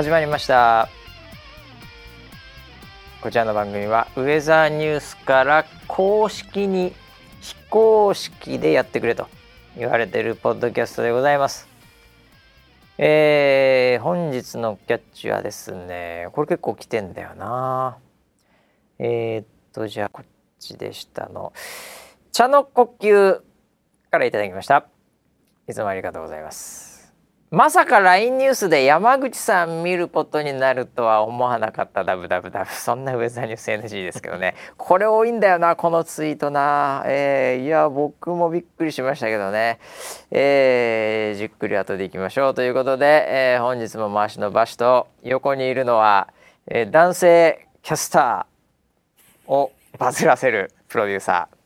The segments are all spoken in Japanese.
始まりました。こちらの番組はウェザーニュースから公式に非公式でやってくれと言われてるポッドキャストでございます。えー、本日のキャッチはですねこれ結構来てんだよな。えー、っとじゃあこっちでしたの。茶の呼吸からいただきました。いつもありがとうございます。まさか LINE ニュースで山口さん見ることになるとは思わなかった。ダブダブダブ。そんなウェザーニュース NG ですけどね。これ多いんだよなこのツイートな、えー、いや僕もびっくりしましたけどね、えー、じっくり後でいきましょうということで、えー、本日も回しの場所と横にいるのは、えー、男性キャスターをバズらせるプロデューサー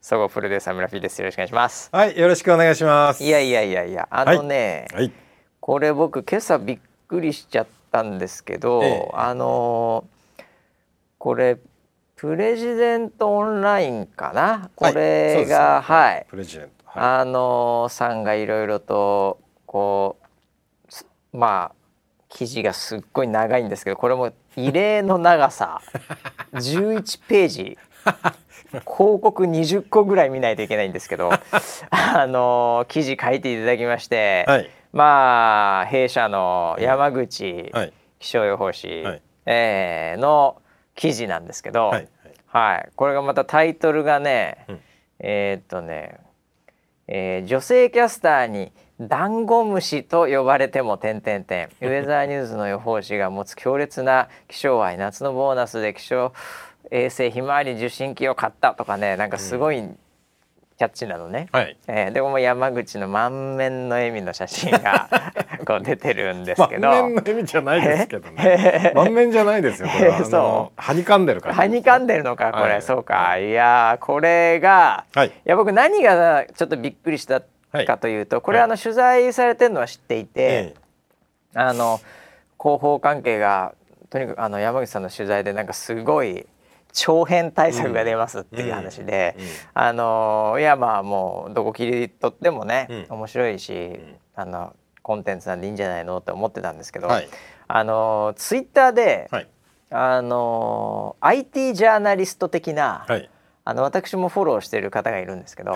総合プロデューサー村 P です。よろしくお願いします。はいよろしくお願いします。いやいやいやいやあのね、はい、はいこれ僕今朝びっくりしちゃったんですけど、ええ、あのこれプレジデントオンラインかな？これがはい、プレジデント、はい、あのさんがいろいろとこうまあ記事がすっごい長いんですけどこれも異例の長さ。11ページ。広告20個ぐらい見ないといけないんですけど あの記事書いていただきまして、はいまあ弊社の山口気象予報士、はい、えー、の記事なんですけど、はい、はい、これがまたタイトルがね、うん、えー、っとね、えー、女性キャスターにダンゴムシと呼ばれても点点点ウェザーニューズの予報士が持つ強烈な気象愛夏のボーナスで気象衛星ひまわり受信機を買ったとかねなんかすごい、うんキャッチなのね、はい、えー、でも山口の満面の笑みの写真が こう出てるんですけど。満面の笑みじゃないですけどね。満面じゃないですよこれは、そう。はにかんでるから。はにかんでるのかこれ、はい、そうか。い。やこれが、はい、いや僕何がちょっとびっくりしたかというと、これあの取材されてるのは知っていて、あの広報関係がとにかくあの山口さんの取材でなんかすごい長編対策が出ますっていう話で、あのいやまあもうどこ切り取ってもね、面白いし、あのコンテンツなんでいいんじゃないのって思ってたんですけど、はい、あのツイッターで、はい、あの IT ジャーナリスト的な、はい、あの私もフォローしている方がいるんですけど、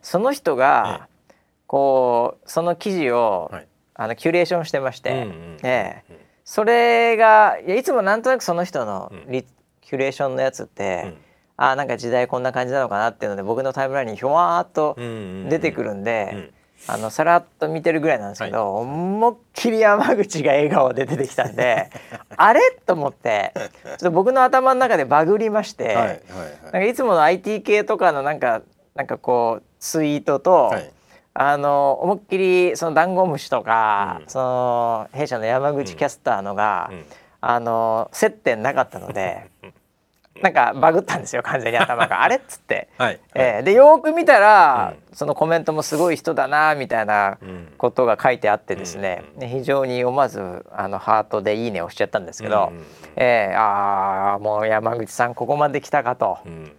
その人が、こうその記事を、あのキュレーションしてまして、ええ。それがいやいつもなんとなくその人のリ、キュレーションのやつって、うん、あなんか時代こんな感じなのかなっていうので僕のタイムラインにひょわっと出てくるんで。あのさらっと見てるぐらいなんですけど、はい、思いっきり山口が笑顔で出てきたんで あれ？と思ってちょっと僕の頭の中でバグりまして、はいはいはい、なんかいつもの IT 系とかのなんかなんかこうツイートと、はい、あの思いっきりそのダンゴムシとか、うん、その弊社の山口キャスターのが、うんうん、あの接点なかったので。なんかバグったんですよ完全に頭が。あれ？っつって、はい。えー、でよく見たら、うん、そのコメントもすごい人だなみたいなことが書いてあってですね、うん、非常に思わずあのハートで「いいね」をしちゃったんですけど、うん、えー、ああもう山口さんここまで来たかと、うん、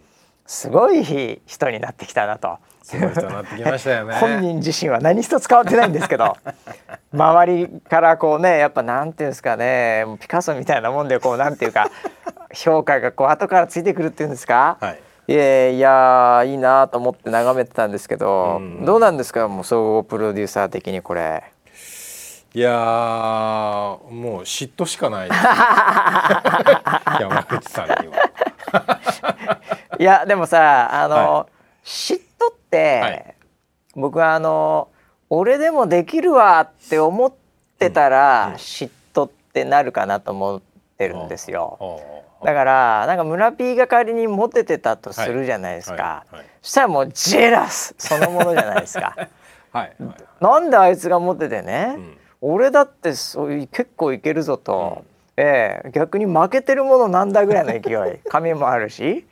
すごい人になってきたなと。すごい人になってきましたよね。本人自身は何一つ変わってないんですけど。周りからこうねやっぱなんていうんですかねピカソみたいなもんでこうなんていうか評価がこう後からついてくるっていうんですか、はい、いやいやいいなと思って眺めてたんですけど、うん、どうなんですか？もう総合プロデューサー的にこれ。いやもう嫉妬しかない 山口さんには。いやでもさあの、はい、嫉妬って、はい、僕はあの俺でもできるわって思ってたら、うん、嫉妬ってなるかなと思ってるんですよ。だからなんか村 P が仮にモテてたとするじゃないですか、はい。はい、そしたらもうジェラスそのものじゃないですか。はい、なんであいつがモテてね、うん、俺だってそういう結構いけるぞと、うん、えー、逆に負けてるものなんだぐらいの勢い。髪もあるし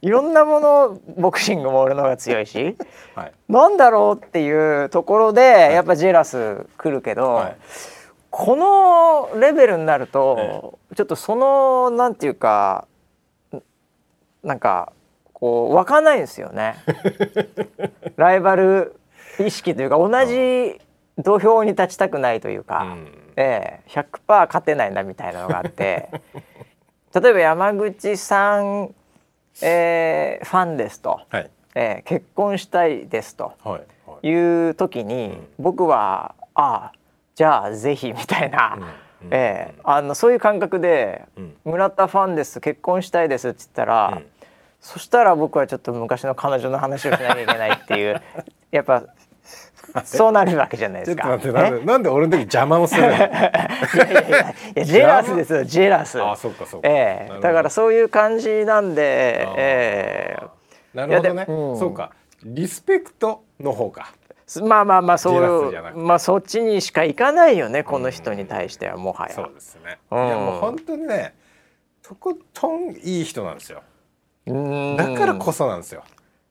いろんなものボクシングも俺の方が強いし、はい、なんだろうっていうところでやっぱジェラス来るけど。はい。このレベルになると、ちょっとそのなんていうかなんかこう湧かないんですよね。ライバル意識というか同じ土俵に立ちたくないというか、うん、えー、100%勝てないなみたいなのがあって 例えば山口さん、えー、ファンですと、はい、えー、結婚したいですと、はい、い。う時に、うん、僕はああじゃあぜひみたいな。うん、えー、あのそういう感覚で、村田ファンです結婚したいです」って言ったら、そしたら僕はちょっと昔の彼女の話をしなきゃいけないっていう やっぱ そうなるわけじゃないですか。なんで俺の時邪魔をするの？いや ジェラスですよジェラス。あそうかそうか。ええー、だからそういう感じなんで、ええー、なるほどね、うん。そうかリスペクトの方か。まあまあまあそういうまあそっちにしか行かないよねこの人に対してはもはや。そうですね。うん、いやもう本当にねとことんいい人なんですよ。だからこそなんですよ。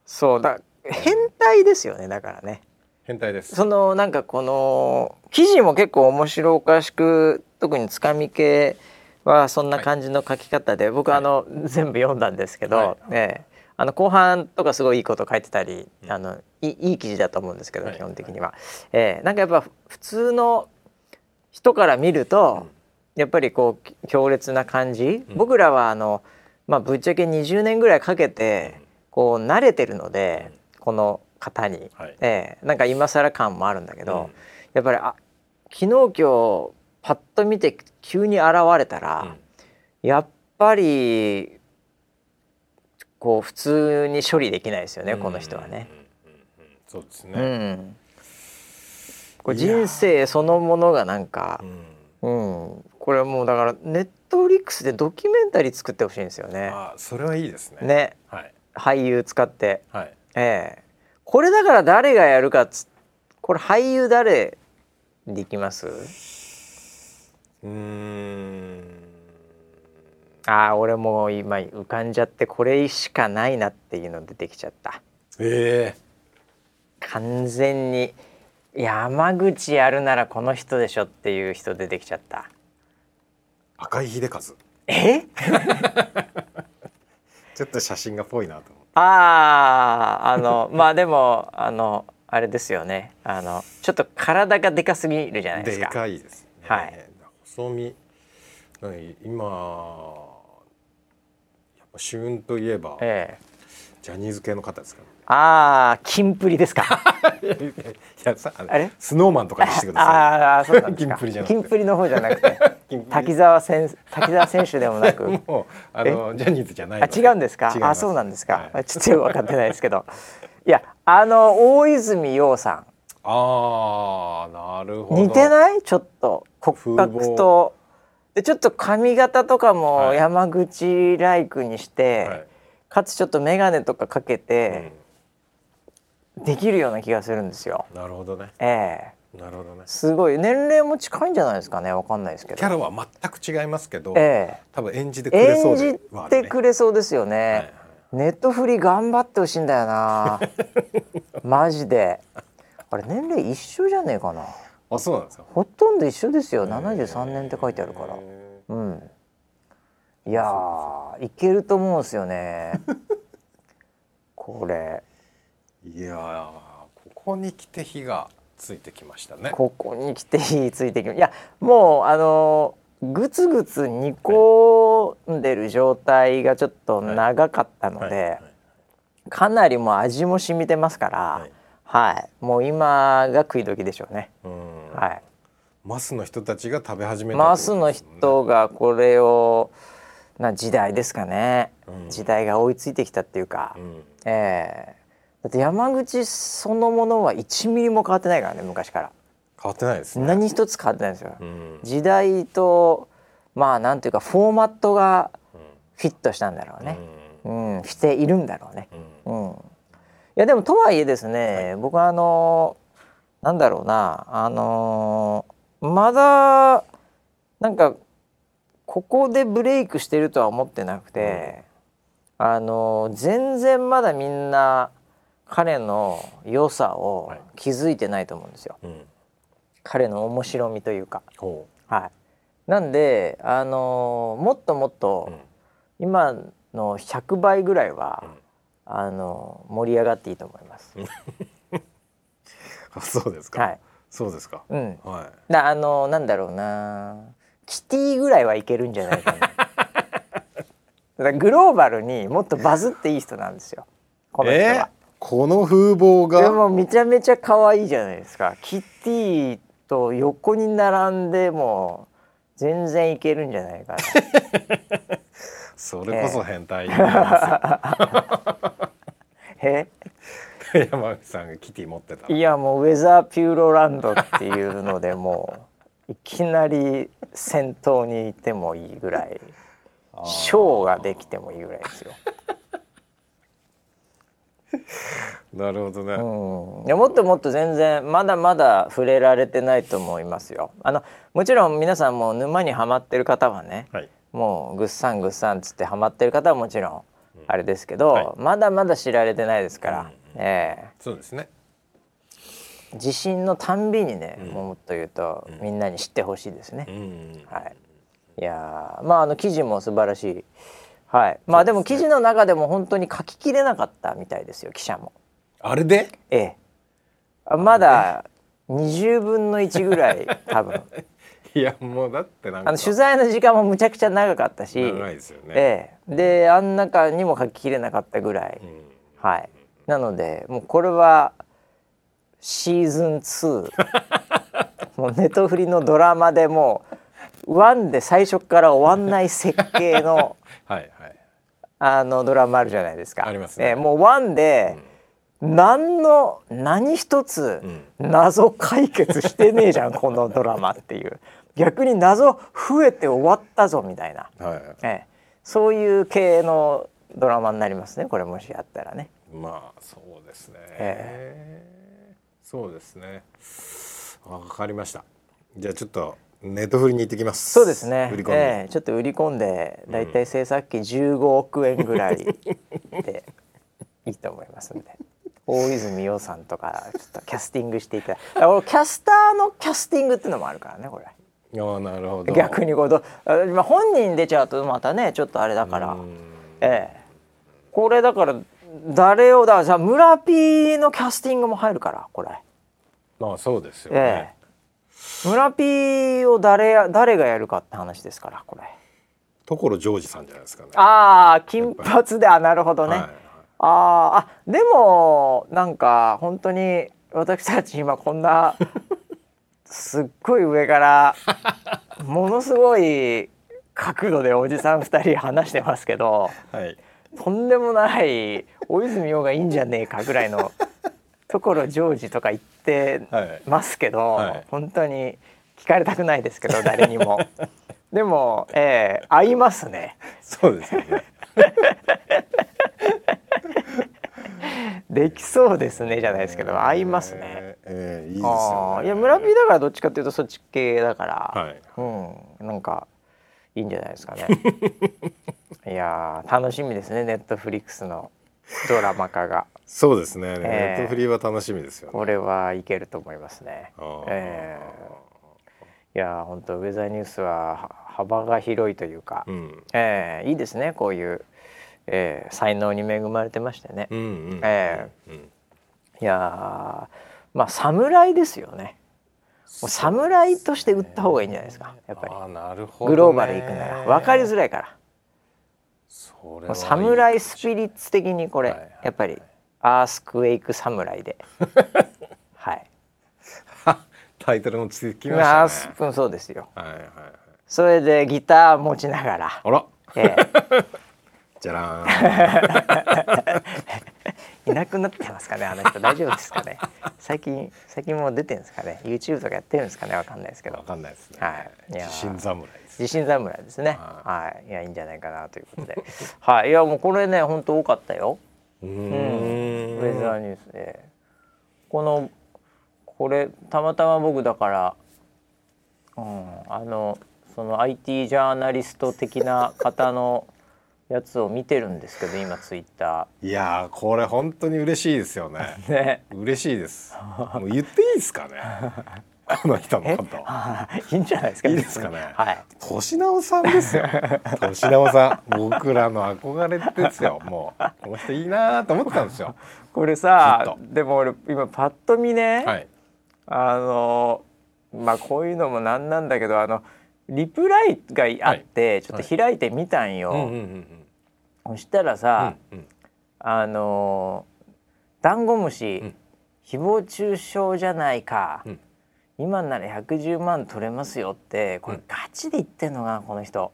そうだ変態ですよねだからね。変態です。そのなんかこの記事も結構面白おかしく特につかみ系はそんな感じの書き方で、はい、僕あの、全部読んだんですけど、はい、ね、あの後半とかすごいいいこと書いてたり、うん、あのいいい記事だと思うんですけど、はい、基本的には、えー、なんかやっぱ普通の人から見ると、うん、やっぱりこう強烈な感じ、うん、僕らはあの、まあ、ぶっちゃけ20年ぐらいかけてこう慣れてるので、この方に、はい、えー、なんか今更感もあるんだけど、うん、やっぱりあ昨日今日パッと見て急に現れたら、うん、やっぱりこう普通に処理できないですよね、この人はね。そうですね、うん、これ人生そのものがなんか、うん、うん、これもうだからネットフリックスでドキュメンタリー作ってほしいんですよね。あそれはいいですね。ね、はい、俳優使って、はい、ええこれだから誰がやるかつこれ俳優誰できます？うん。ああ俺もう今浮かんじゃってこれしかないなっていうの出てきちゃった。ええ。ー、完全に山口やるならこの人でしょっていう人出てきちゃった。赤井秀和。え？ちょっと写真がぽいなとあああの まあでもあのあれですよね。あのちょっと体がでかすぎるじゃないですか。でかいです、ね、はい。細身。今やっぱ旬といえば、ええ、ジャニーズ系の方ですか、ああキンプリですか。いやさあれ？スノーマンとかにしてください。ああそうなんですか。キンプリじゃなくて。キンプリの方じゃなくて。滝沢選滝沢選手でもなく。もうあのジャニーズじゃないあ違うんですか？あそうなんですか、はい、ちょっとよく分かってないですけど。いやあの大泉洋さん。ああなるほど。似てない？ちょっと。骨格と。でちょっと髪型とかも山口ライクにして、はい、かつちょっと眼鏡とかかけて、うん、できるような気がするんですよ。なるほどね。ええ。なるほどね。すごい。年齢も近いんじゃないですかね。わかんないですけど。キャラは全く違いますけど、ええ、多分演じてくれそうで、ね、演じてくれそうですよね、はいはい、ネットフリ頑張ってほしいんだよな。マジで。あれ年齢一緒じゃねえかな。あそうなんですか。ほとんど一緒ですよ。73年って書いてあるから。うんいやいけると思うんですよね。これ。いやここに来て火がついてきましたね。ここに来て火ついてきまいやもうあのぐつぐつ煮込んでる状態がちょっと長かったので、かなりもう味も染みてますから、はい、はい、もう今が食い時でしょうね。うはい。マスの人たちが食べ始めた、ね、マスの人がこれをな時代ですかね、うん、時代が追いついてきたっていうか、うん、ええ。だって山口そのものは1ミリも変わってないからね昔から。変わってないですね。何一つ変わってないですよ、うん、時代とまあなんていうかフォーマットがフィットしたんだろうね、うん、うん、しているんだろうね、うん、うん、いやでもとはいえですね、はい、僕はあのなんだろうなあのまだなんかここでブレイクしてるとは思ってなくて、あの全然まだみんな彼の良さを気づいてないと思うんですよ。はいうん、彼の面白みというか。はい、なんで、あのー、もっともっと今の100倍ぐらいは、うん、あのー、盛り上がっていいと思います。そうですか。はい。そうですか。うん。はい。なあのなんだろうな、キティぐらいはいけるんじゃないかな。だからグローバルにもっとバズっていい人なんですよ。この人は。えー、この風貌が？でもめちゃめちゃ可愛いじゃないですか。キティと横に並んでも全然いけるんじゃないかな。それこそ変態え山口さんがキティ持ってたいやもうウェザーピューロランドっていうのでもういきなり先頭にいてもいいぐらい。ショーができてもいいぐらいですよ。なるほどね、うん、いやもっともっと全然まだまだ触れられてないと思いますよ。あのもちろん皆さんも沼にはまってる方はね、はい、もうぐっさんぐっさんつってはまってる方はもちろんあれですけど、はい、まだまだ知られてないですから、うん、えー、そうですね地震のたんびにね、うん、もっと言うと、みんなに知ってほしいですね。はい、いやまああの記事も素晴らしい。はい。まあでも記事の中でも本当に書ききれなかったみたいですよ記者も。あれで？ええ。まだ20分の1ぐらい多分。いやもうだってなんかあの取材の時間もむちゃくちゃ長かったし。長いですよね。ええ。であん中にも書ききれなかったぐらい。うん、はい。なのでもうこれはシーズン2もうネトフリのドラマでもうワンで最初から終わんない設計の はい、あのドラマあるじゃないですか。ありますね。えー、もうワンで、うん、何の何一つ謎解決してねえじゃん、このドラマっていう。逆に謎増えて終わったぞみたいな、はい、えー、そういう系のドラマになりますねこれもしやったらね。まあそうですね、えー、そうですね。わかりました。じゃあちょっとネットフリに行ってきます。そうですね。売り込んで、えー、ちょっと売り込んでだいたい制作費15億円ぐらいでいいと思いますんで。大泉洋さんとかちょっとキャスティングしていただキャスターのキャスティングっていうのもあるからねこれ。あなるほど。逆にこうまあ、本人出ちゃうとまたねちょっとあれだから。ええ。これだから誰をだじゃ村 P のキャスティングも入るからこれ。まあそうですよね、ええ。村ピーを誰誰がやるかって話ですからこれ。所ジョージさんじゃないですかね。ああ金髪であなるほどね、はい、ああでもなんか本当に私たち今こんな すっごい上からものすごい角度でおじさん2人話してますけど、はい、とんでもない大泉洋がいいんじゃねえかぐらいの 所ジョージとか言ってますけど、はい。はい、本当に聞かれたくないですけど 誰にも。でも、えー、合いますね。そうですよね。できそうですねじゃないですけど、合いますね。えー、いいですよ、ね、いや村人だからどっちかっていうとそっち系だから、はい、うん、なんかいいんじゃないですかね。いや楽しみですねネットフリックスのドラマ化が。そうですね。ネットフリーは楽しみですよ、ね、これはいけると思いますね。えー、いや本当ウェザーニュースは幅が広いというか、うん、えー、いいですねこういう、えー、才能に恵まれてましてね。うんうん、えー、うん、いやまあ侍ですよね。もう侍として売った方がいいんじゃないですかやっぱり。ね、グローバル行くなら分かりづらいから。サムライスピリッツ的にこれ、はいはい、やっぱりアースクエイクサムライで。はい。タイトルもつきましたね。スプーンそうですよ、はいはいはい、それでギター持ちながら。あら、えー、じゃらーん。いなくなってますかねあの人。大丈夫ですかね。最近最近もう出てるんですかね。YouTube とかやってるんですかね。わかんないですけど。わかんないですね。はい。自信侍自信侍ですね。はい。い。やいいんじゃないかなということで。はい。いやもうこれね本当多かったよ。うん。ウェザーニュースで。このこれたまたま僕だから、うん、あのその IT ジャーナリスト的な方のやつを見てるんですけど今ツイッター。いやこれ本当に嬉しいですよね。ね。嬉しいです。もう言っていいですかね この人のこと。いいんじゃないですかいいですかね。はい。年直さんですよ。年直さん。僕らの憧れですよ。もう。この人いいなと思ってたんですよ。これさでも俺今パッと見ね、はい、あのまあこういうのもなんなんだけどあのリプライがあって、ちょっと開いてみたんよ。そしたらさ、うんうん、あのダンゴムシ、うん、誹謗中傷じゃないか、うん、今なら110万取れますよってこれガチで言ってんのがこの人。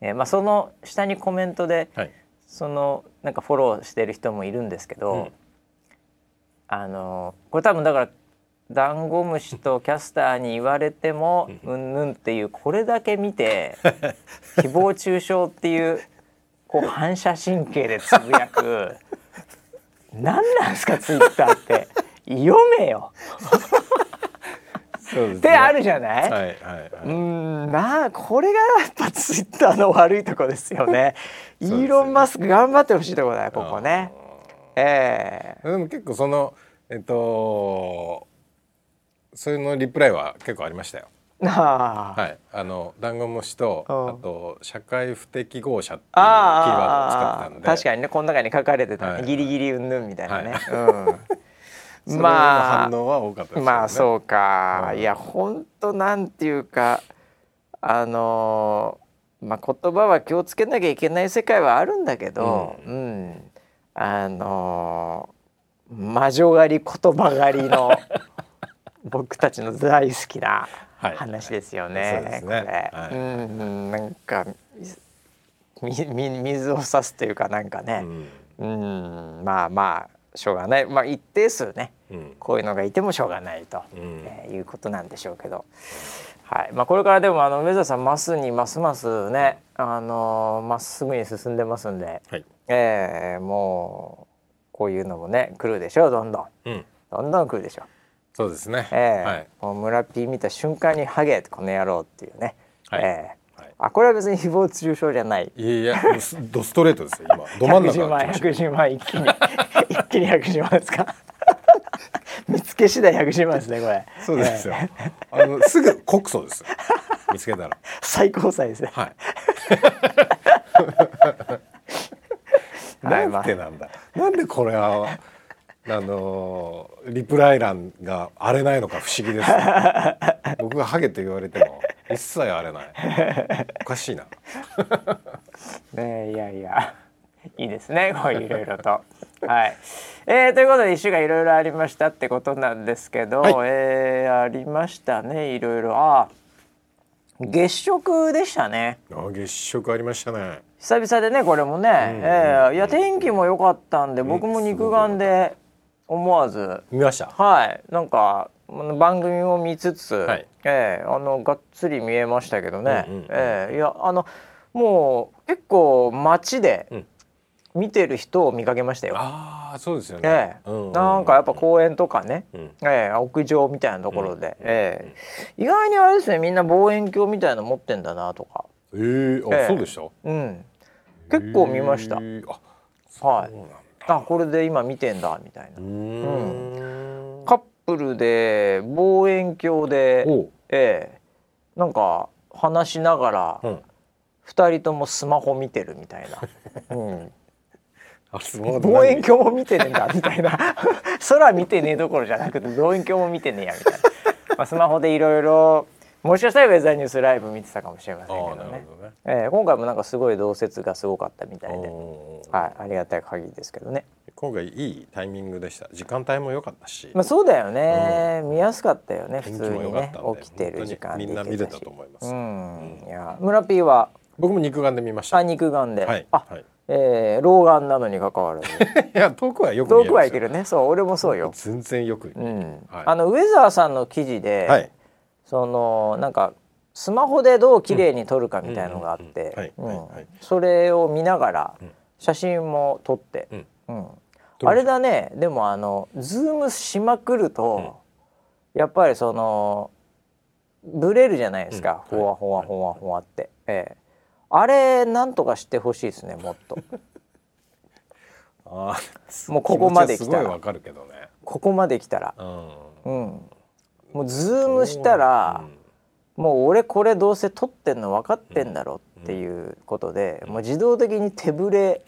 えー、まあ、その下にコメントで、はい、そのなんかフォローしてる人もいるんですけど、うん、あのこれ多分だからダンゴムシとキャスターに言われてもうん。ぬんっていうこれだけ見て 誹謗中傷っていうこう反射神経でつぶやく 何なんすかツイッターって。読めよ。ね、ってあるじゃない、はいはいはい、うんなこれがやっぱツイッターの悪いとこですよね。イーロン・マスク頑張ってほしいとこだよここね。ええ。ー、でも結構そのえっとそういうのリプライは結構ありましたよ。はい、あのダンゴムシとあと社会不適合者っていうキーワードを使ってたんで。確かにねこの中に書かれてた、ね。はい、ギリギリうんぬんみたいなね、はい、うんまあ反応は多かったですね。まあそうか、うん、いや本当なんていうかあのまあ言葉は気をつけなきゃいけない世界はあるんだけど、うん、うん、あの魔女狩り言葉狩りの 僕たちの大好きな話ですよね。はい、うん、なんかみみ水を差すというかなんかね、うん、うん。まあまあしょうがない。まあ一定数ね、うん、こういうのがいてもしょうがないと、うん、えー、いうことなんでしょうけど、はい。まあ、これからでもあの梅沢さんますにますますねあのま、っすぐに進んでますんで、はい、えー、もうこういうのもね来るでしょうどんどん、うん、どんどん来るでしょう。そうですね、えーはい、もう村 P 見た瞬間にハゲこの野郎っていうね、はい、えー。あこれは別に誹謗中傷じゃない。いやいやドストレートですよ今。ど真ん中。110万110万一気に一気に110万ですか？見つけ次第110万ですねこれ。そうですよ。あのすぐ告訴です。見つけたら。最高裁ですね。はい。なんてなんだ。なんでこれは。あのリプライ欄が荒れないのか不思議です、僕がハゲと言われても一切荒れないおかしいな ねいやいやいいですねこういろいろと。はい、えー、ということで一週間いろいろありましたってことなんですけど、はい、えー、ありましたねいろいろ。あ月食でしたね。あ月食ありましたね。久々でねこれもね、うん、えー、いや天気も良かったんで僕も肉眼で思わず。見ました。はい。なんか番組を見つつ、はい、えー、あのがっつり見えましたけどね、うんうんうん、えー、いやあのもう結構街で見てる人を見かけましたよ。ああそうですよね、えーうん。うん、なんかやっぱ公園とかね、うん、えー、屋上みたいなところで、うん、えー、意外にあれですねみんな望遠鏡みたいなの持ってんだなとか。ええ。ー、そうでした？うん。結構見ました。え。ー、あはい。あこれで今見てんだみたいな。うん。カップルで望遠鏡で、ええ。なんか話しながら、うん、2人ともスマホ見てるみたいな。うん望遠鏡も見てねえんだみたいな。空見てねえどころじゃなくて望遠鏡も見てねえやみたいな、まあ、スマホでいろいろもしかしたらウェザーニュースライブ見てたかもしれませんけどね。どね、えー、今回もなんかすごい同説がすごかったみたいで、はい、ありがたい限りですけどね。今回いいタイミングでした。時間帯も良かったし。まあそうだよね、うん、見やすかったよね普通にね。起きてる時間みんな見れたと思います、うん、いや村 P は？僕も肉眼で見ました。あ肉眼で、はい、あ、はいえー、老眼なのに関わらず。いや遠くはよく遠くはいけるね。そう俺もそうよ。全然よく、うん。はい、あのウェザーさんの記事で、はい、そのなんかスマホでどう綺麗に撮るかみたいのがあって。それを見ながら写真も撮って、うん、あれだね。でもあのズームしまくると、やっぱりそのブレるじゃないですか、ほわほわほわほわって、ええ、あれなんとかしてほしいですねもっと。あもうここまで来たら、ね、ここまで来たら、うん、うん、もうズームしたら、うん。もう俺これどうせ撮ってんの分かってんだろっていうことで、もう自動的に手ぶれ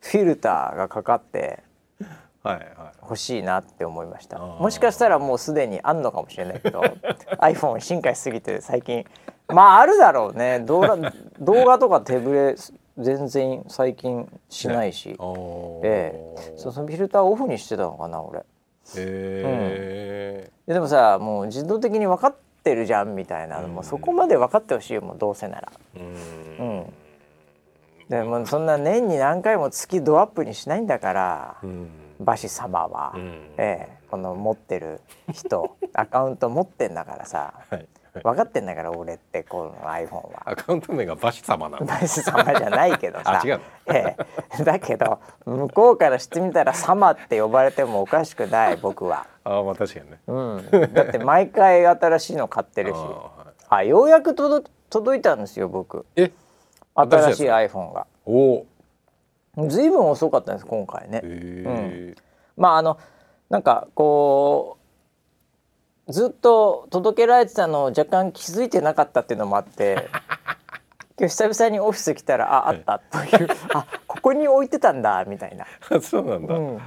フィルターがかかって 欲しいなって思いました、もしかしたらもうすでにあんのかもしれないけど iPhone 進化しすぎて最近まああるだろうね。動画 動画とか手ぶれ全然最近しないし、ね、ええ。そのフィルターオフにしてたのかな俺。へえ、うん、でもさもう自動的に分かってるじゃんみたいな。のも、そこまで分かってほしいよもうどうせなら。うん、でもそんな年に何回も月ドアップにしないんだから、馬氏様は、ええ、この持ってる人 アカウント持ってんだからさ、はい 分かってんだから俺ってこの iPhone は。アカウント名がバシ様なの。バシ様じゃないけどさ。違う、ええ、だけど向こうからしてみたら様って呼ばれてもおかしくない僕は。あまあ確かにね、うん、だって毎回新しいの買ってるし。あ、はい、ようやく届届いたんですよ僕。え？新しい iPhone が。おずいぶん遅かったんです今回ね、うん、まああのなんかこうずっと届けられてたのを若干気づいてなかったっていうのもあって 今日久々にオフィス来たらああったという、あここに置いてたんだみたいな。そうなんだ、うん、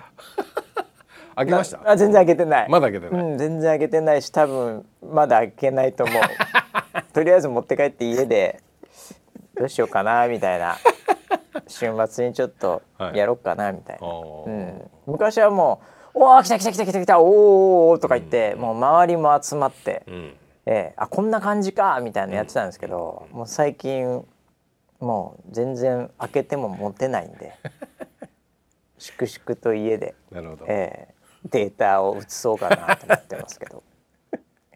開けました？あ全然開けてない。まだ開けてない、うん、全然開けてないし多分まだ開けないと思う。とりあえず持って帰って家でどうしようかなみたいな。週末にちょっとやろうかなみたいな、はい、うん、昔はもうおお来た来た来た来た来たおおとか言って、もう周りも集まって、うん、えー、あこんな感じかみたいなのやってたんですけど、もう最近もう全然開けても持てないんで粛々と家で、なるほどえー、データを移そうかなと思ってますけど。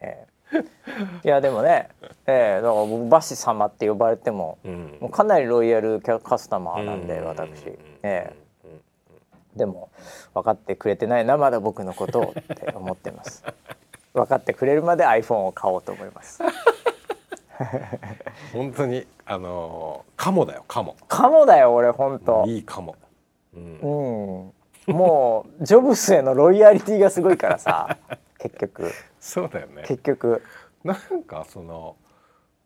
えー、いやでもね、えー、だから僕バシ様って呼ばれても,、もうかなりロイヤルカスタマーなんで、私、えー、でも分かってくれてないなまだ僕のことをって思ってます。分かってくれるまで iPhone を買おうと思います。本当にあのー、カモだよカモ。カモだよ俺本当。いいカモ。うん、うん、もうジョブスへのロイヤリティがすごいからさ 結局。そうだよね。結局。なんかその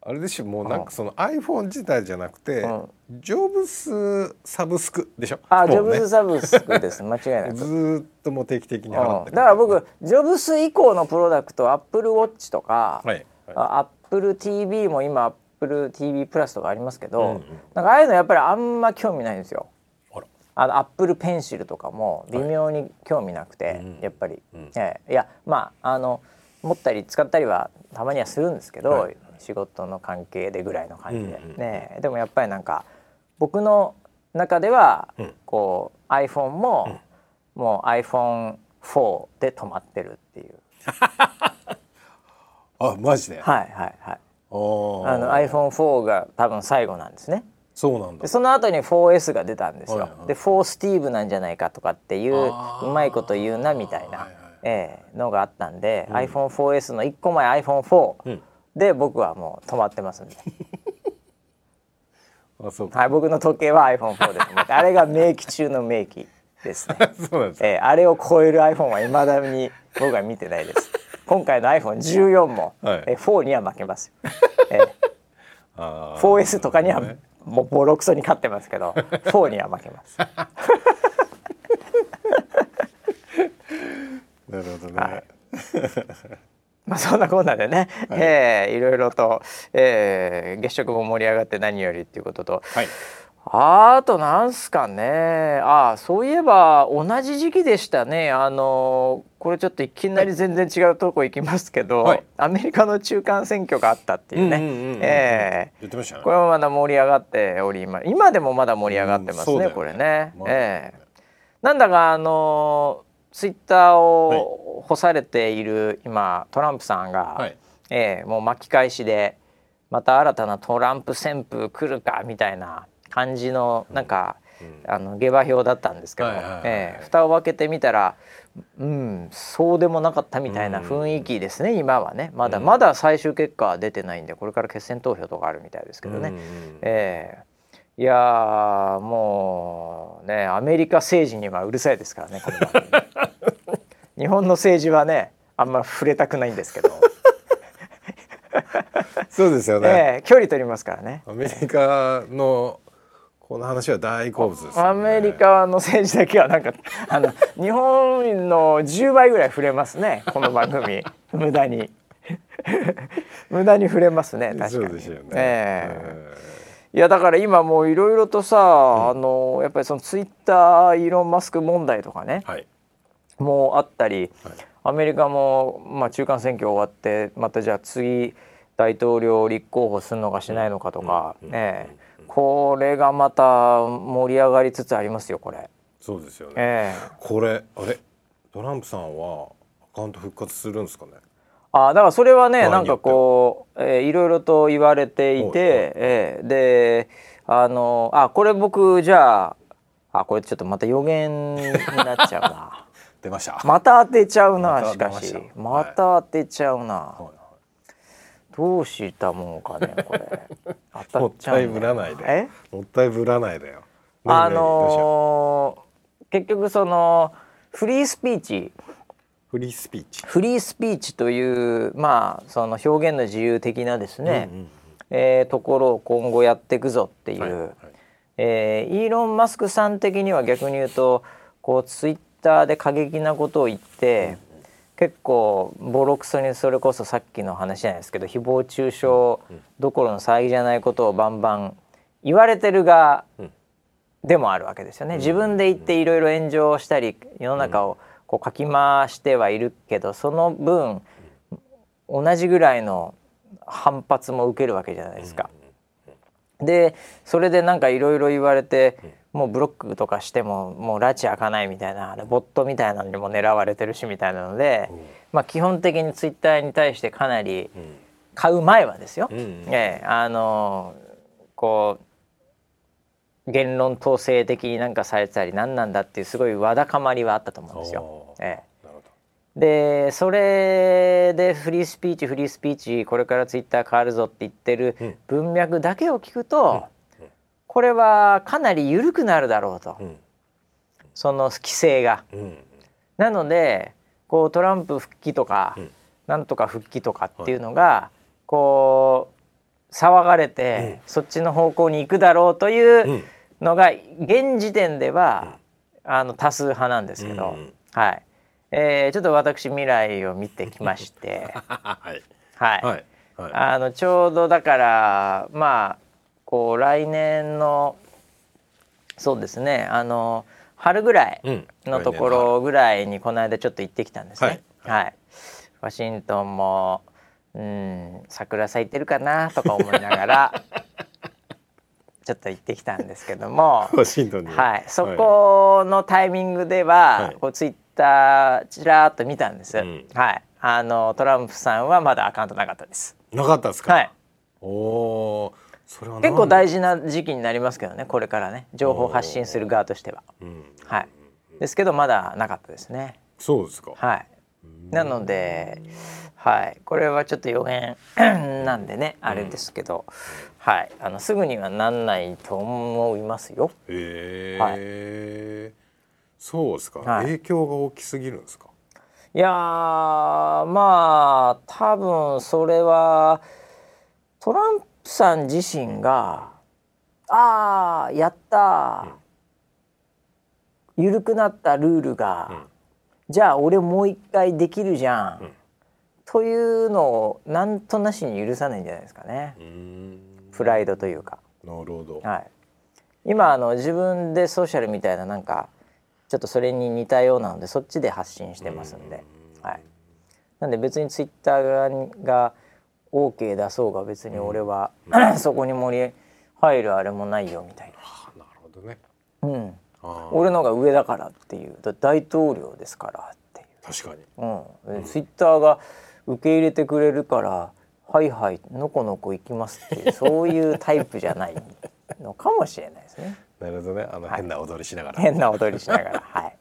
あれでしょもうなんかその iPhone 自体じゃなくて、うん、ジョブスサブスクでしょ？あ、ね、ジョブスサブスクです。間違いない。ずっとも定期的に払って、うん、だから僕ジョブス以降のプロダクトアップルウォッチとか、はいはい、アップル TV も今アップル TV プラスとかありますけど、うんうん、なんかああいうのやっぱりあんま興味ないんですよ。あのアップルペンシルとかも微妙に興味なくて、はい、やっぱり、うん、え。いやまああの持ったり使ったりはたまにはするんですけど、はい、仕事の関係でぐらいの感じで、うんうん、ね、でもやっぱりなんか僕の中では、こう iPhone も、もう iPhone4 で止まってるっていう。あマジで？はいはいはい。あの iPhone4 が多分最後なんですね。そうなんだ。その後に 4S が出たんですよ、はいはい、で4スティーブなんじゃないかとかっていううまいこと言うなみたいな、はいはい、えー、のがあったんで、うん、iPhone4S の1個前 iPhone4、うんで僕はもう止まってますんで。あそう。はい僕の時計は iPhone4 ですあれが名機中の名機ですね。そうなんです、えー、あれを超える iPhone はいまだに 僕は見てないです。今回の iPhone14 も、はい、えー、4には負けますよ、え ー、4S とかにはもうボロクソに勝ってますけど4には負けます。なるほどね、はいまあ、そんなこんなでね、はい。えー、いろいろと、えー、月食も盛り上がって何よりっていうことと、はい、あとなんすかね。あそういえば同じ時期でしたね。あのこれちょっといきなり全然違うとこ行きますけど、はい、アメリカの中間選挙があったっていうね。これもまだ盛り上がっており今今でもまだ盛り上がってますね、ね。これね。まあ、えー、なんだかあのツイッターを干されている今トランプさんが、はい、えー、もう巻き返しでまた新たなトランプ旋風来るかみたいな感じのなんか、うん、あの下馬評だったんですけど、え蓋を開けてみたらうんそうでもなかったみたいな雰囲気ですね、うん、今はね。まだ、まだ最終結果は出てないんでこれから決選投票とかあるみたいですけどね。うん、えーいやもうねアメリカ政治にはうるさいですからね 日本の政治はねあんま触れたくないんですけど。そうですよね、えー、距離取りますからね。アメリカのこの話は大好物です、ね、アメリカの政治だけはなんかあの日本の10倍ぐらい触れますねこの番組。無駄に。無駄に触れますね確かに。そうですよね、えー、いやだから今もういろいろとさ、うん、あのやっぱりそのツイッターイーロン・マスク問題とかね、はい、もうあったり、はい、アメリカも、まあ、中間選挙終わってまたじゃあ次大統領立候補するのかしないのかとか、ね、これがまた盛り上がりつつありますよこれ。そうですよね、えー、これあれ？トランプさんはアカウント復活するんですかね？あだからそれはねなんかこう、えー、いろいろと言われていて、えー、であのあこれ僕じゃああこれちょっとまた予言になっちゃうな。出ました。また当てちゃうなしかし。また当てちゃうな、はいどうしたもんかねこれ。もったいぶらないで。もったいぶらないだよ。あのー、結局そのフリースピーチフリースピーチ。フリースピーチというまあその表現の自由的なですね、うんうん、えー、ところを今後やっていくぞっていう、はいはい、えー、イーロン・マスクさん的には逆に言うとこうツイッターで過激なことを言って、結構ボロクソにそれこそさっきの話じゃないですけど誹謗中傷どころの騒ぎじゃないことをバンバン言われてる側でもあるわけですよね。自分で言っていろいろ炎上したり世の中をこうかき回してはいるけどその分同じぐらいの反発も受けるわけじゃないですか。でそれでなんかいろいろ言われてもうブロックとかしてももう拉致開かないみたいなボットみたいなのにも狙われてるしみたいなので、まあ、基本的にツイッターに対してかなり買う前はですよ、うん、ええ、あのこう言論統制的になんかされてたり何なんだっていうすごいわだかまりはあったと思うんですよ。ええ。でそれでフリースピーチフリースピーチこれからツイッター変わるぞって言ってる文脈だけを聞くと、これはかなり緩くなるだろうと、うん、その規制が。うん、なのでこうトランプ復帰とか、うん、なんとか復帰とかっていうのが、はい、こう騒がれて、そっちの方向に行くだろうというのが現時点では、あの多数派なんですけど、はい、えー、ちょっと私未来を見てきまして、はい、はい、はい、あのちょうどだからまあこう来年のそうですね。あの春ぐらいのところぐらいにこの間ちょっと行ってきたんですね。はい、はい、ワシントンもうん桜咲いてるかなとか思いながら ちょっと行ってきたんですけども。ワシントンに、はい、そこのタイミングでは、はい、こうツイッターちらっと見たんです、うん、はい。あのトランプさんはまだアカウントなかったです。なかったですか？はい。おお結構大事な時期になりますけどねこれからね。情報発信する側としては、うん、はい。ですけどまだなかったですね。そうですか。はい。なのではい。これはちょっと予言 なんでねあれですけど、はい。あのすぐにはなんないと思いますよ。へえ、はい、そうですか、はい、影響が大きすぎるんですか？いやまあ多分それはトランプさん自身が「ああやった緩くなったルールが、うん、じゃあ俺もう一回できるじゃん」うん、というのをなんとなしに許さないんじゃないですかね。プライドというか。なるほど、はい、今あの自分でソーシャルみたいななんかちょっとそれに似たようなのでそっちで発信してますんで。はい、なんで別にツイッターが OK 出そうが別に俺は、うん、そこに盛り入るあれもないよみたいな。なるほどね。うん。俺のが上だからっていう大統領ですからっていう。確かに。うん。ツイッターが受け入れてくれるからはいはいのこのこ行きますっていうそういうタイプじゃないのかもしれないですね。なるほどね。あの、変な踊りしながら。変な踊りしながら。はい。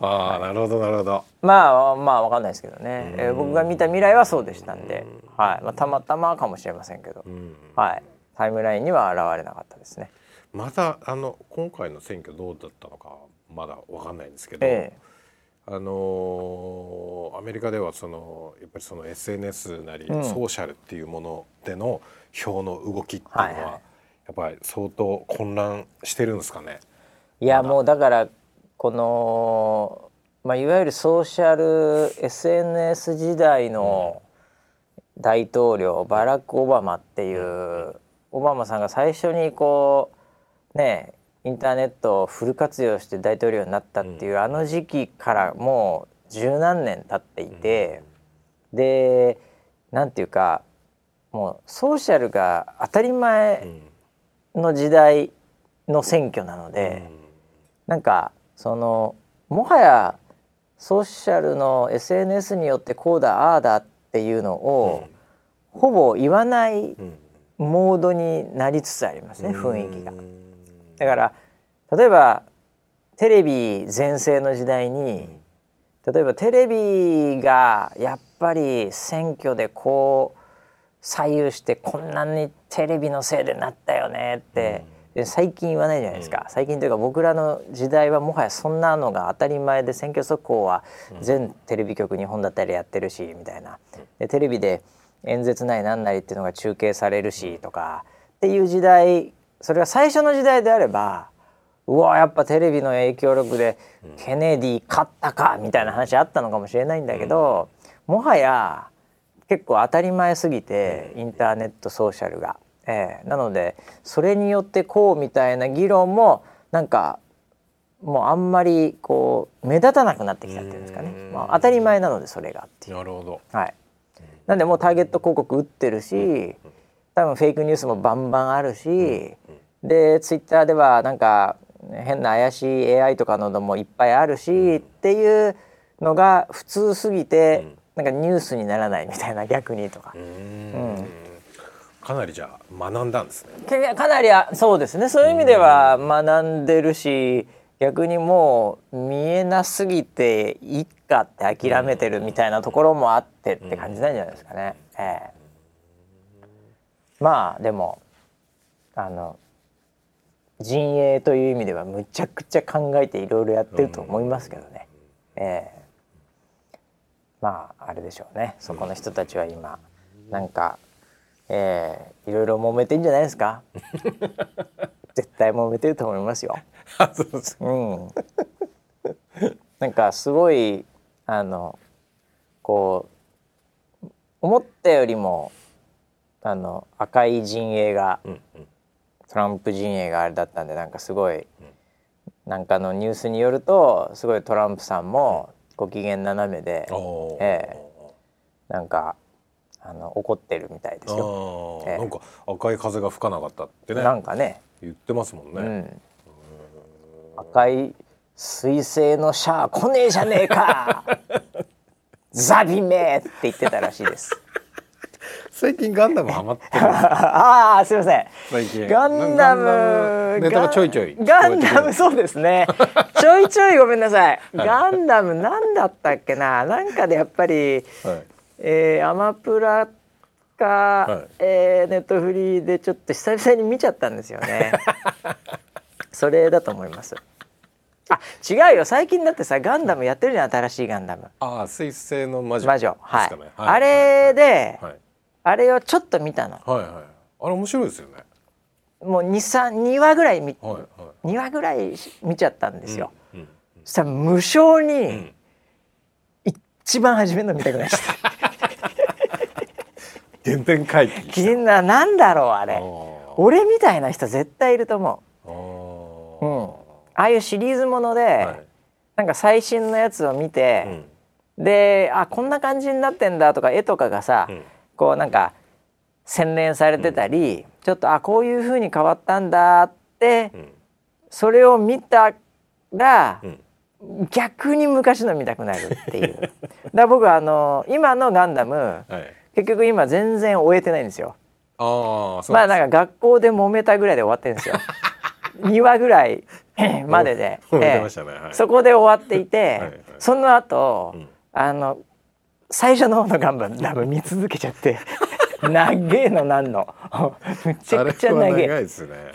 ああ、なるほどなるほど。まあまあわかんないですけどね、えー、僕が見た未来はそうでしたんで、はいまあ、たまたまかもしれませんけど、はい、タイムラインには現れなかったですね。またあの今回の選挙どうだったのかまだわかんないんですけど、えー、あのー、アメリカではそのやっぱりその SNS なり、ソーシャルっていうものでの票の動きっていうのは、はいはいやっぱり相当混乱してるんですかね。いやもうだからこの、まあ、いわゆるソーシャル SNS 時代の大統領、バラク・オバマっていうオバマさんが最初にこうねインターネットをフル活用して大統領になったっていう、あの時期からもう十何年経っていて、でなんていうかもうソーシャルが当たり前の時代の選挙なので、なんかそのもはやソーシャルの SNS によってこうだああだっていうのを、ほぼ言わないモードになりつつありますね雰囲気が。だから例えばテレビ全盛の時代に例えばテレビがやっぱり選挙でこう左右してこんなにテレビのせいでなったよねって。最近言わないじゃないですか、最近というか僕らの時代はもはやそんなのが当たり前で選挙速報は全テレビ局日本だったりやってるしみたいな。でテレビで演説なりなんなりっていうのが中継されるしとかっていう時代それが最初の時代であればうわやっぱテレビの影響力でケネディ勝ったかみたいな話あったのかもしれないんだけどもはや結構当たり前すぎてインターネットソーシャルが。えー、なのでそれによってこうみたいな議論もなんかもうあんまりこう目立たなくなってきたっていうんですかね、まあ、当たり前なのでそれがっていう。なるほど、はい、なんでもうターゲット広告打ってるし多分フェイクニュースもバンバンあるしでツイッターではなんか変な怪しい AI とかのもいっぱいあるしっていうのが普通すぎてなんかニュースにならないみたいな逆にとか。うんかなりじゃあ学んだんですね。かなりそうですねそういう意味では学んでるし逆にもう見えなすぎていっかって諦めてるみたいなところもあってって感じなんじゃないですかね。ええ、まあでもあの陣営という意味ではむちゃくちゃ考えていろいろやってると思いますけどね。ええ、まああれでしょうね。そこの人たちは今なんかえー、いろいろ揉めてんじゃないですか？絶対揉めてると思いますよ。うん、なんかすごいあのこう思ったよりもあの赤い陣営が、うんうん、トランプ陣営があれだったんでなんかすごい、うん、なんかのニュースによるとすごいトランプさんもご機嫌斜めで、うん、えー、なんかあの怒ってるみたいですよ、えー、なんか赤い風が吹かなかったってね。なんかね。言ってますもんね、うん、赤い彗星のシャア来ねえじゃねえか。ザビメって言ってたらしいです最近ガンダムハマってる。ああすみません。最近。ガンダムネタがちょいちょい。ガンダムそうですね。ちょいちょいごめんなさい、はい、ガンダムなんだったっけな？なんかでやっぱり、はい、えー、アマプラか、はい、えー、ネットフリーでちょっと久々に見ちゃったんですよね。それだと思います。あ違うよ。最近だってさガンダムやってるじゃん新しいガンダム。ああ水星の魔女、魔女。はい、はい、あれで、はい、あれをちょっと見たの。はいはい。あれ面白いですよね。もう二話ぐらい見、はいはい、2話ぐらい見ちゃったんですよ、うんうん、そしたら無性に、うん、一番初めの見たくなっちゃった原点回帰みんななんだろうあれ。俺みたいな人絶対いると思う、うん、ああいうシリーズもので、はい、なんか最新のやつを見て、うん、であこんな感じになってんだとか絵とかがさ、うん、こうなんか洗練されてたり、うん、ちょっとあこういうふうに変わったんだって、それを見たら、逆に昔の見たくなるっていう。だから僕はあの今のガンダム、はい。結局今全然終えてないんですよ。あまあなんか学校で揉めたぐらいで終わってるんですよ。2話ぐらいまでで、えそこで終わっていて、はいはい、その後、うん、あの最初の方のガンバ多分見続けちゃって 長えのなんの。むちゃくちゃ長え、ね、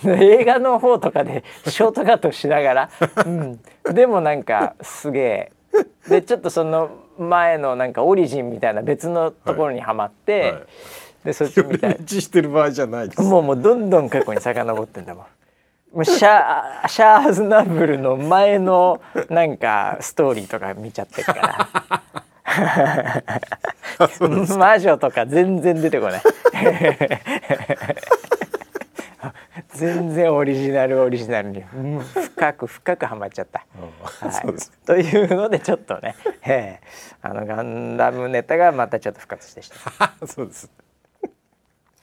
映画の方とかでショートカットしながら、うん、でもなんかすげえ。でちょっとその前のなんかオリジンみたいな別のところにはまって、はい。はい、でそっち見たい。してる場合じゃないもうもうどんどん過去に遡ってんだもん。もうシャシャーズナブルの前のなんかストーリーとか見ちゃってるから 魔女とか全然出てこない。全然オリジナルオリジナルに、深く深くはまっちゃった。はい、というのでちょっとね、えー、あのガンダムネタがまたちょっと復活してした。そうです。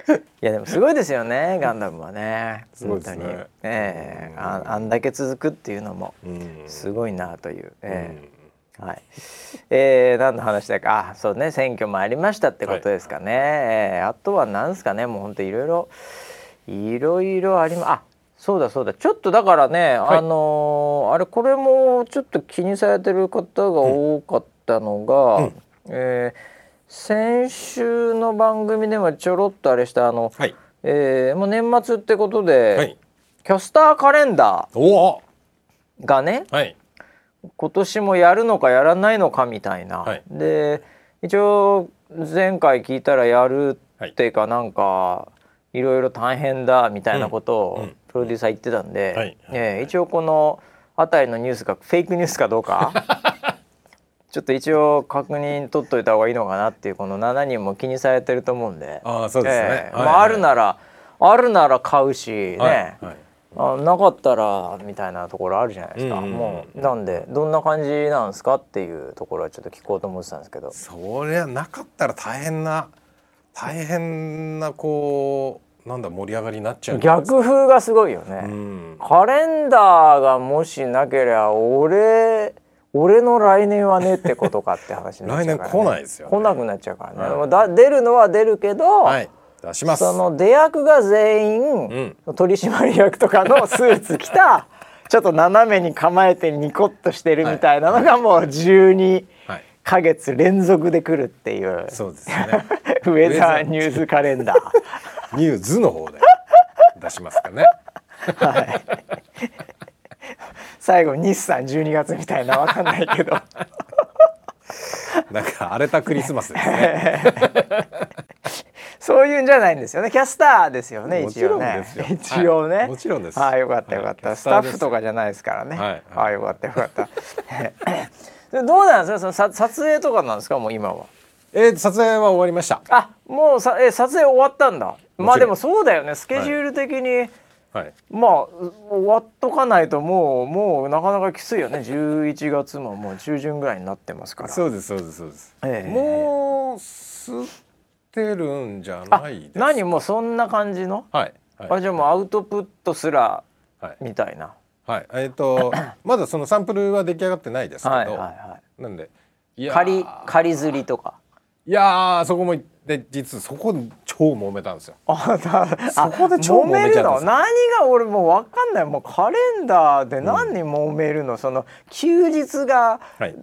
いやでもすごいですよねガンダムはね。本当に。ねえー、ああんだけ続くっていうのもすごいなという、えー、はい。えー、何の話だか。あそうね。選挙もありましたってことですかね、はい、えー、あとは何ですかね。もう本当いろいろいろいろありまあそうだそうだ。ちょっとだからね、はい、あのー、あれこれもちょっと気にされてる方が多かったのが、うん、えー、先週の番組でもちょろっとあれしたあの、はい、えー、もう年末ってことで、はい、キャスターカレンダー。がね、はい、今年もやるのかやらないのかみたいな、はい、で一応前回聞いたらやるっていうかなんかいろいろ大変だみたいなことをプロデューサー言ってたんで、一応この辺りのニュースがフェイクニュースかどうか ちょっと一応確認取っといた方がいいのかなっていうこの7人も気にされてると思うんで。あそうですね、えー、まあ、あるならあるなら買うしね、はい。はいあなかったらみたいなところあるじゃないですか、うんうん、もうなんでどんな感じなんですかっていうところはちょっと聞こうと思ってたんですけど。そりゃなかったら大変な大変なこうなんだ盛り上がりになっちゃう逆風がすごいよね、うん、カレンダーがもしなけりゃ俺俺の来年はねってことかって話になっちゃうから、ね、来年来ないですよ、ね、来なくなっちゃうからね、はい、だ出るのは出るけど、はい、出します。その出役が全員、うん、取締役とかのスーツ着た ちょっと斜めに構えてニコッとしてるみたいなのがもう12か月連続で来るっていう、そうですね。ウェザーニューズカレンダー。ニューズの方で出しますかね。はい。最後日産12月みたいなわかんないけどなんか荒れたクリスマスですね。そういうんじゃないんですよね。キャスターですよね一応ね一応ね、はい、もちろんです。ああよかったよかった、はい、スタッフとかじゃないですからね、はい、ああよかったよかった。どうなんですか？そのさ撮影とかなんですか？もう今は。えー、撮影は終わりました。あもうさえ撮影終わったんだ。まあでもそうだよね。スケジュール的に、はい、まあ終わっとかないともうもうなかなかきついよね。11月ももう中旬ぐらいになってますから。そうですそうですそうです、えー、もう吸ってるんじゃないですか？何？もそんな感じの、はい、はい、あじゃあもうアウトプットすらみたいな、はい、えっ、ー、とまだそのサンプルは出来上がってないですけど、はいはいはい、なんで仮仮釣りとかいやそこもで実そこで超揉めたんですよ。あだそこで超揉めちゃうん何が俺もう分かんない。もうカレンダーで何に揉めるの、うん、その休日が、はい、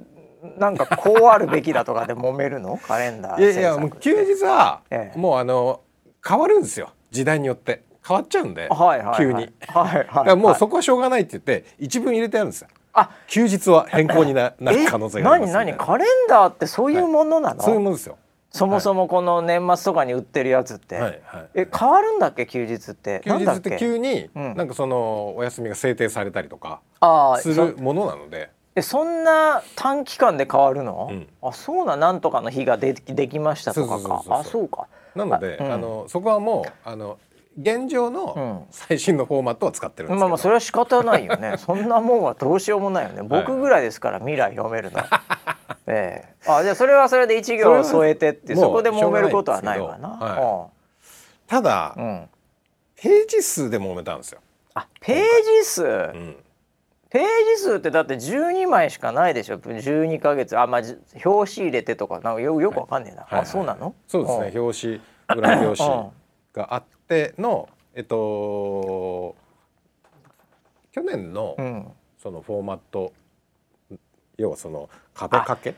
なんかこうあるべきだとかで揉めるの？カレンダーいやいやもう休日は、ええ、もうあの変わるんですよ。時代によって。変わっちゃうんで、はいはいはい、急に、はいはいはい、もうそこはしょうがないって言って一文入れてあるんですよ。あ休日は変更にななる可能性があります何何カレンダーってそういうものなの、はい、そういうものですよ。そもそもこの年末とかに売ってるやつって、はいはい、え変わるんだっけ？休日って。休日って急に、なんかそのお休みが制定されたりとかするものなので。えそんな短期間で変わるの、うん、あそうななんとかの日がでできましたとかか。あそうか。なのであ、うん、あのそこはもうあの現状の最新のフォーマットを使ってるんですまあまあそれは仕方ないよね。そんなもんはどうしようもないよね。僕ぐらいですから未来読めるの ええ。あじゃあそれはそれで一行添えてってそこで揉めることはないわな、はい、ただ、うん、ページ数で揉めたんですよ。あページ数、うん。ページ数ってだって12枚しかないでしょ。12か月。あまあ表紙入れてとか。なんかよよくわかんねえな、はい、あそうなの？そうですね。表紙裏表紙があってのえっと去年のそのフォーマット、要はその壁掛け？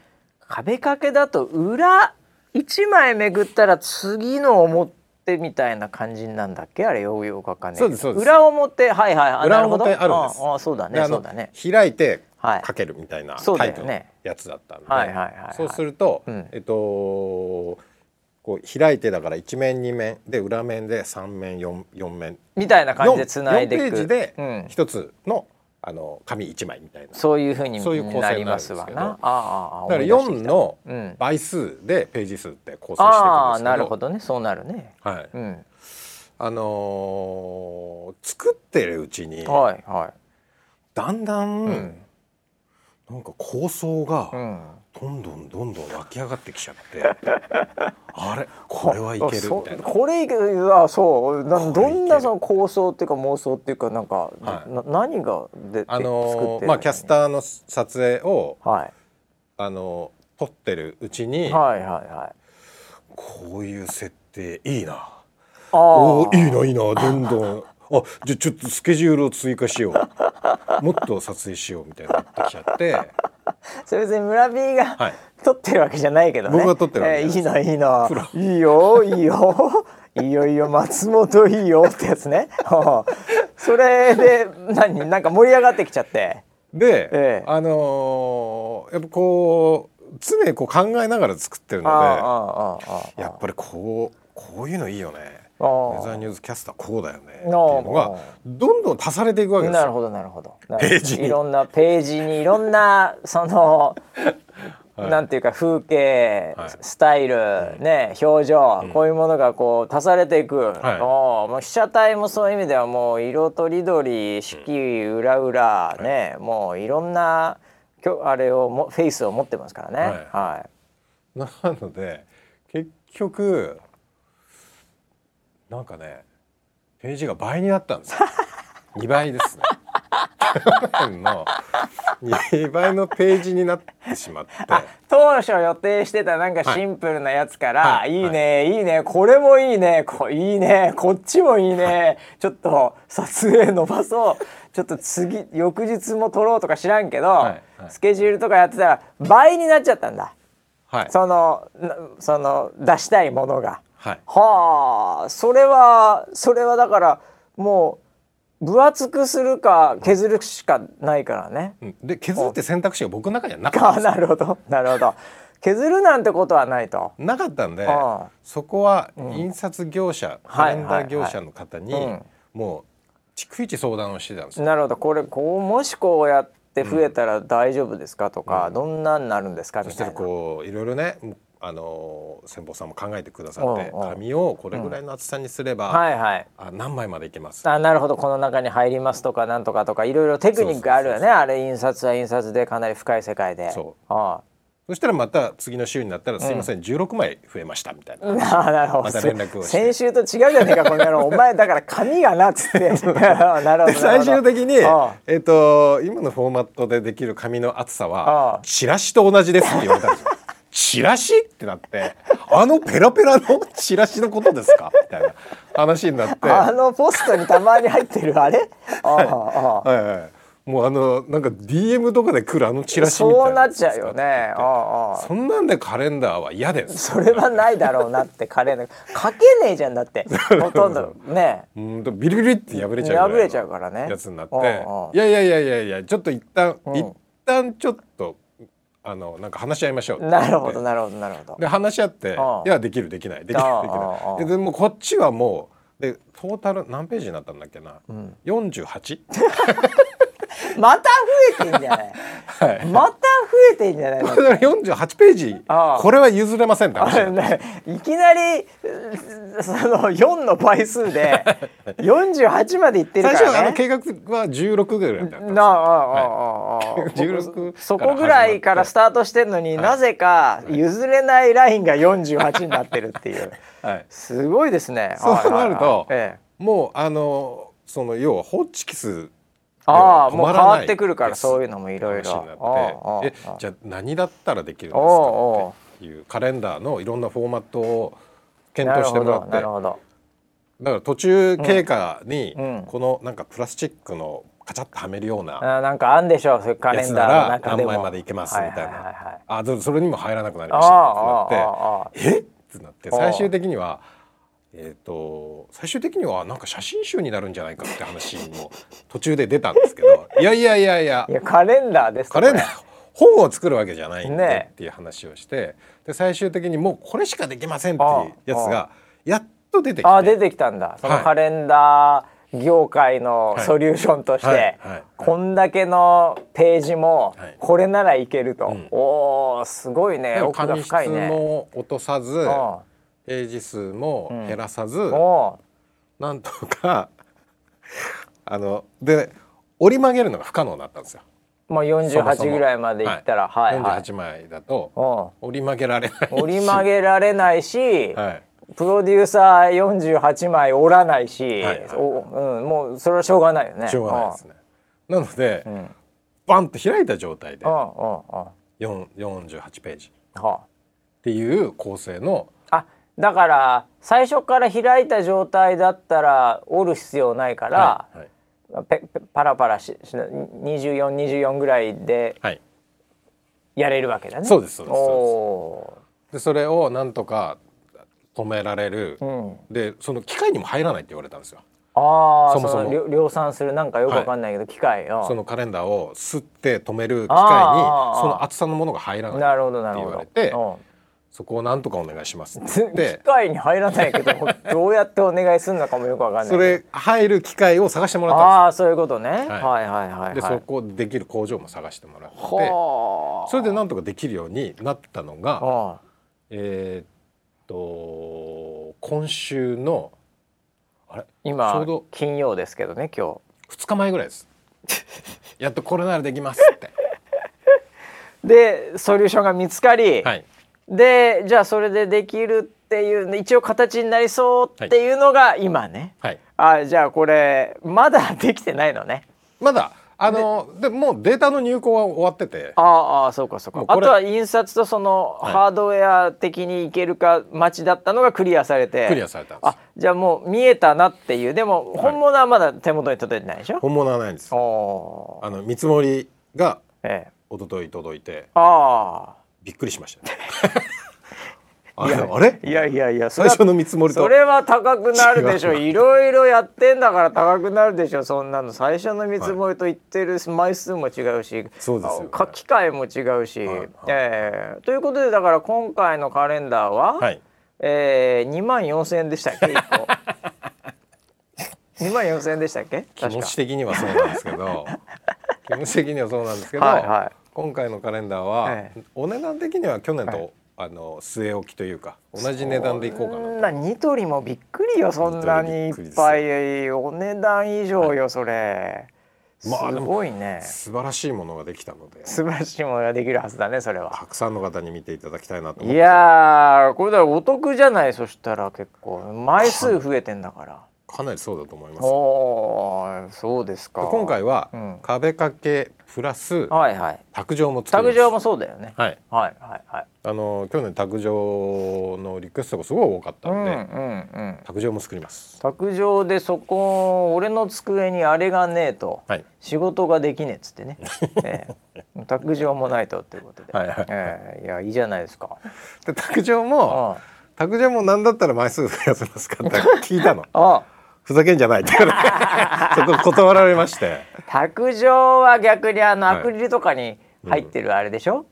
壁掛けだと裏1枚めぐったら次の表みたいな感じなんだっけ？あれようよくわかんない裏表はいはい裏表あるんです。ああそうだねそうだね。開いてかけるみたいなタイプのやつだったんで、はいはい。そうすると、うん、えっとこう開いてだから一面二面で裏面で三面四四面。みたいな感じでつないでいくページで一つの、あの紙一枚みたいな。そういうふうにそういう構成になりますわなああだから四の倍数でページ数って構成していくんですけど、ああなるほどね。そうなるね。はい、うん、あのー、作ってるうちに、はいはい、だんだん、うん、なんか構想が、どんどんどんどん湧き上がってきちゃって あれ？これはいける？みたいな。これいけるあそう。などんなその構想っていうか妄想っていうかなんか、はい、な何がであのー、まあキャスターの撮影を、はい、あのー、撮ってるうちに、はいはいはい、こういう設定いいな。おいいないいなどんどんあじゃちょっとスケジュールを追加しよう。もっと撮影しようみたいになってきちゃって。それ別に村 B が、はい、撮ってるわけじゃないけどね。僕が撮ってるわけ、えー、いいないいないいよいいよ。いいよいいよ。松本いいよってやつね。それで何？なんか盛り上がってきちゃって。で、えー、あのー、やっぱこう常にこう考えながら作ってるのでやっぱりこうこういうのいいよねデザインニュースキャスターこうだよねっていうのがどんどん足されていくわけですなるほどなるほど。ページいろんなページにいろんなその はい、なんていうか風景、はい、スタイル、ね表情、うん、こういうものがこう足されていく、はい、もう被写体もそういう意味ではもう色とりどり四季裏裏、ね、もういろんなあれをもフェイスを持ってますからね。はい、なので結局なんかねページが倍になったんですよ。2倍ですね。の2倍のページになってしまって。当初予定してたなんかシンプルなやつから、はい、い。いね、はい、いいねこれもいいねこいいねこっちもいいね、はい、ちょっと撮影伸ばそう。ちょっと次翌日も撮ろうとか知らんけど、スケジュールとかやってたら倍になっちゃったんだ、そのその出したいものが。はい、はあそれはそれはだからもう分厚くするか削るしかないからね。うん、で削るって選択肢が僕の中にはなかったなるほど。なるほど。削るなんてことはないと。なかったんで、そこは印刷業者、うん、カレンダー業者の方にもう逐一相談をしてたんですなるほど。これこうもしこうやって増えたら大丈夫ですかとか、うん、どんなになるんですかみたいな。そしたらこういろいろねあの先方さんも考えてくださって紙をこれぐらいの厚さにすれば、はいはい、あ何枚までいけます。あなるほど。この中に入りますとかなんとかとかいろいろテクニックあるよね。あれ印刷は印刷でかなり深い世界で。そう。ああ。そしたらまた次の週になったら「すいません、うん、16枚増えました」みたいな、あなるほど。また連絡を先週と違うじゃねえかこの野郎。お前だから紙がなっつって。なるほど最終的に、えーと、今のフォーマットでできる紙の厚さはチラシと同じですって言われたんですよ。チラシ？ってなってあのペラペラのチラシのことですか？みたいな話になって。あのポストにたまに入ってるあれ？ああ、はいはい。もうあのなんか DM とかで来るあのチラシみたいなそうなっちゃうよね。ああそんなんでカレンダーは嫌です。それはないだろうなってカレンダー。書けねえじゃんだって。ほとんど。ねうんビリビリって破れちゃう破れちゃうからね。やつになって。いやいやいやいやいやちょっと一旦、うん、一旦ちょっとあのなんか話し合いましょうなるほどなるほどなるほど。で話し合っていやできるできない。できるできない。でもこっちはもうでトータル何ページになったんだっけな、うん、48? また増えてんじゃない、はい、また増えてんじゃない48ページ。これは譲れませんって話、ね、いきなりその4の倍数で48までいってるから、ね、最初あの計画は16ぐらいだったなああああ、16そこぐらいからスタートしてるのに、はい、なぜか譲れないラインが48になってるっていう、はい、すごいですね。そうなると、ええ、もうあのその要はホッチキスああもう変わってくるからそういうのもいろいろ。えじゃあ何だったらできるんですかっていうカレンダーのいろんなフォーマットを検討してもらって。だから途中経過にこのなんかプラスチックのカチャッとはめるような、うん、なんかあんでしょうカレンダーの中でも。何枚までいけますみたいな、はいはいはい、あそれにも入らなくなりましたってなって。え？ってなって。最終的にはえーと、最終的にはなんか写真集になるんじゃないかって話も途中で出たんですけど いやいやいやいや。いやカレンダーですカレンダー。本を作るわけじゃないんでっていう話をして、で最終的にもうこれしかできませんっていうやつがやっと出てきて。あ出てきたんだ。そのカレンダー業界のソリューションとして、こんだけのページもこれならいけると、はいうん、おおすごいね。奥が深いね。も落とさずページ数も減らさず、うん、なんとか あので折り曲げるのが不可能だったんですよ。まあ48ぐらいまでいったら、はい、はい、48枚だと折り曲げられない折り曲げられないし、はい、プロデューサー48枚折らないし、はいはい、うん、もうそれはしょうがないよね。しょうがないですね。なので、うん、バンと開いた状態で48ページ。っていう構成のあだから最初から開いた状態だったら折る必要ないから、はいはい。ペパラパラし2424ぐらいでやれるわけだね。そうですそうですそうでそれをなんとか止められる、うん、でその機械にも入らないって言われたんですよ。ああそもそも。量産するなんかよくわかんないけど、はい、機械そのカレンダーを吸って止める機械にその厚さのものが入らないって言われて。そこをなんとかお願いしますって。機械に入らないけど どうやってお願いするのかもよくわかんないそれ入る機械を探してもらったああそういうことね、はい、はいはいはい、でそこできる工場も探してもらって。それでなんとかできるようになったのがえー、っと今週のあれ？今ちょうど金曜ですけどね今日。2日前ぐらいです。やっとこれならできますって。でソリューションが見つかり、はいでじゃあそれでできるっていう一応形になりそうっていうのが今ね、はい、あじゃあこれまだできてないのね。まだ。あのでもうデータの入稿は終わってて。ああそうかそうか。あとは印刷とそのハードウェア的にいけるか待ちだったのがクリアされて。クリアされたあじゃあもう見えたなっていう。でも本物はまだ手元に届いてないでしょ、はい、本物はないんです。あの見積もりが一昨日届いて、ああびっくりしました、ね。あれ？あれ？いやいやいや最初の見積もりとそれは高くなるでしょ。いろいろやってんだから高くなるでしょそんなの。最初の見積もりと言ってる枚数も違うし、そうですよ、ね、機械も違うし、はい。はい、えー、ということでだから今回のカレンダーは、はい、えー、2万4千円でしたっけ？1個。2万4千円でしたっけ？気持ち的にはそうなんですけど。気持ち的にはそうなんですけど、はいはい今回のカレンダーは、ええ、お値段的には去年と、はい、あの据え置きというか同じ値段でいこうかなそん。なニトリもびっくりよそんなにいっぱい。お値段以上よ、はい、それ。まあ、すごいね。素晴らしいものができたので。素晴らしいものができるはずだねそれは。たくさんの方に見ていただきたいなといやこれだお得じゃない？そしたら結構枚数増えてんだからかなりそうだと思います。おそうですか。今回は壁掛けプラス、はいはい、卓上も卓上もそうだよね、はい、はいはいはい。あの去年卓上のリクエストがすごい多かったんで、うんうんうん、卓上も作ります。卓上でそこ俺の机にあれがねえと、はい、仕事ができねえっつってね、えー、卓上もないとっていうことで、はいはいえー、いやいいじゃないですか。で卓上も、卓上も何だったら枚数増やせますかって聞いたの。ああふざけんじゃないって。そこ断られまして。卓上は逆にあのアクリルとかに入ってるあれでしょ、うん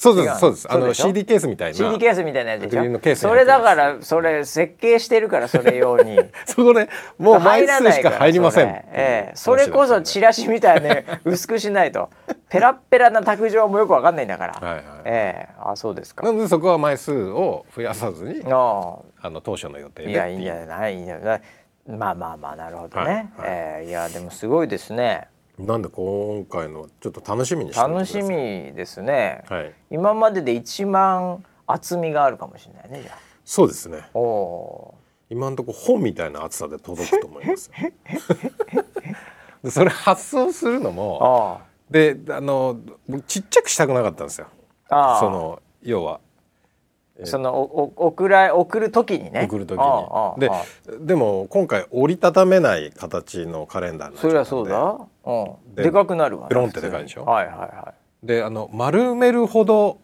そうです。そうですあの CD ケースみたいな。CD ケースみたいなやつでしょ？それだからそれ設計してるからそれ用に。そこねもう枚数しか入りません。ええ。それこそチラシみたいね 薄くしないと。ペラペラな卓上もよくわかんないんだから。はい、はい、ええ。あそうですか。なのでそこは枚数を増やさずにあの当初の予定でいやいいんじゃないいいんじゃないまあまあまあなるほどね、はいはい、えー、いやでもすごいですね。なんで今回のちょっと楽しみに楽しみですね、はい、今までで一番厚みがあるかもしれないねじゃあ。そうですね。お今のところ本みたいな厚さで届くと思います。でそれ発送するのもであのちっちゃくしたくなかったんですよ。その要はそのお送ら送る時にね。送る時に。ででも今回折りたためない形のカレンダーそれはそうだ、うん、でかくなるわ、ね、ペロンってでかいでしょ？はいはいはい。であの丸めるほど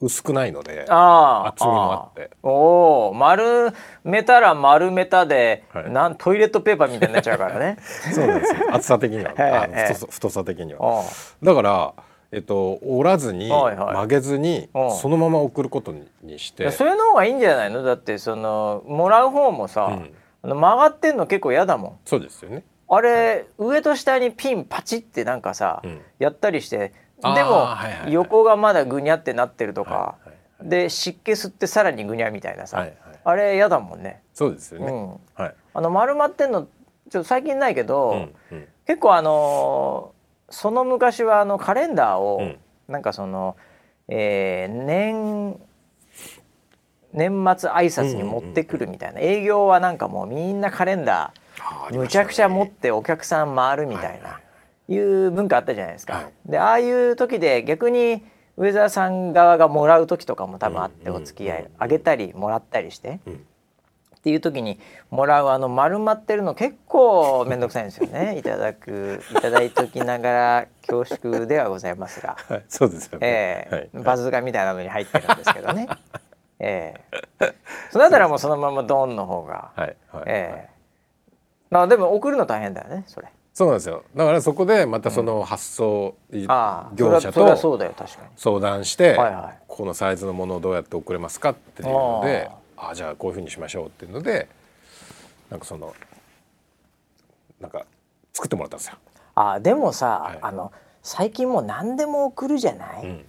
薄くないので厚みもあって。おお丸めたら丸めたで、はい、なんトイレットペーパーみたいになっちゃうからね。そうなんですよ。厚さ的には。太さ太さ的には。だからえっと、折らずに、はいはい、曲げずに、そのまま送ることにして。それの方がいいんじゃないの？だってそのもらう方もさ、うん、曲がってんの結構嫌だもん。そうですよね。あれ、はい、上と下にピンパチってなんかさ、うん、やったりしてでも、横がまだぐにゃってなってるとか、で湿気吸ってさらにぐにゃみたいなさ、はいはい、あれ嫌だもんね。そうですよね、うん、はい、あの丸まってんのちょっと最近ないけど、うんうん、結構あのその昔はあのカレンダーを、うん、なんかその、えー、年年末挨拶に持ってくるみたいな、営業はなんかもうみんなカレンダーむちゃくちゃ持ってお客さん回るみたいな、いう文化あったじゃないですか。はい、でああいう時で逆に上澤さん側がもらう時とかも多分あってお付き合いあげたりもらったりして。うんっていう時にもらうあの丸まってるの結構面倒くさいんですよね。いただくいただいときながら恐縮ではございますが、はい、そうですよね、えー、はい、バズーカみたいなのに入ってるんですけどね、えー、それだったらもうそのままドンの方が、はいはいえー、まあでも送るの大変だよねそれ。そうなんですよ。だからそこでまたその発送業者と相談して、このサイズのものをどうやって送れますかっていうのであじゃあこういうふうにしましょうっていうのでなんかそのなんか作ってもらったんですよ。あでもさ、はい、あの最近もう何でも送るじゃない、うんうん、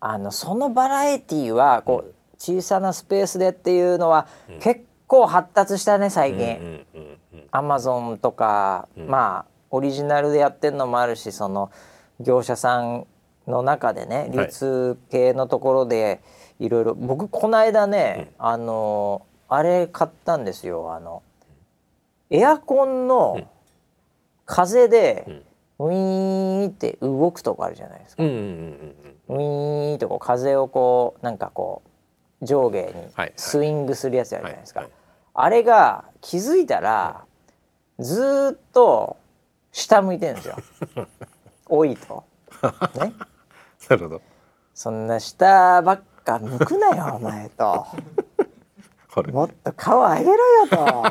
あのそのバラエティーはこう、小さなスペースでっていうのは、結構発達したね最近。アマゾンとか、うん、まあオリジナルでやってるのもあるしその業者さんの中でね流通系のところで、はいいろいろ僕この間ね、うん、あのあれ買ったんですよあのエアコンの風で、ウィーンって動くとこあるじゃないですか。ウィーンってこう風をこうなんかこう上下にスイングするやつあるじゃないですか。あれが気づいたらずっと下向いてるんですよ。多いと。ね。なるほど。そんな下ばっか向くなよお前と。もっと顔上げろよと。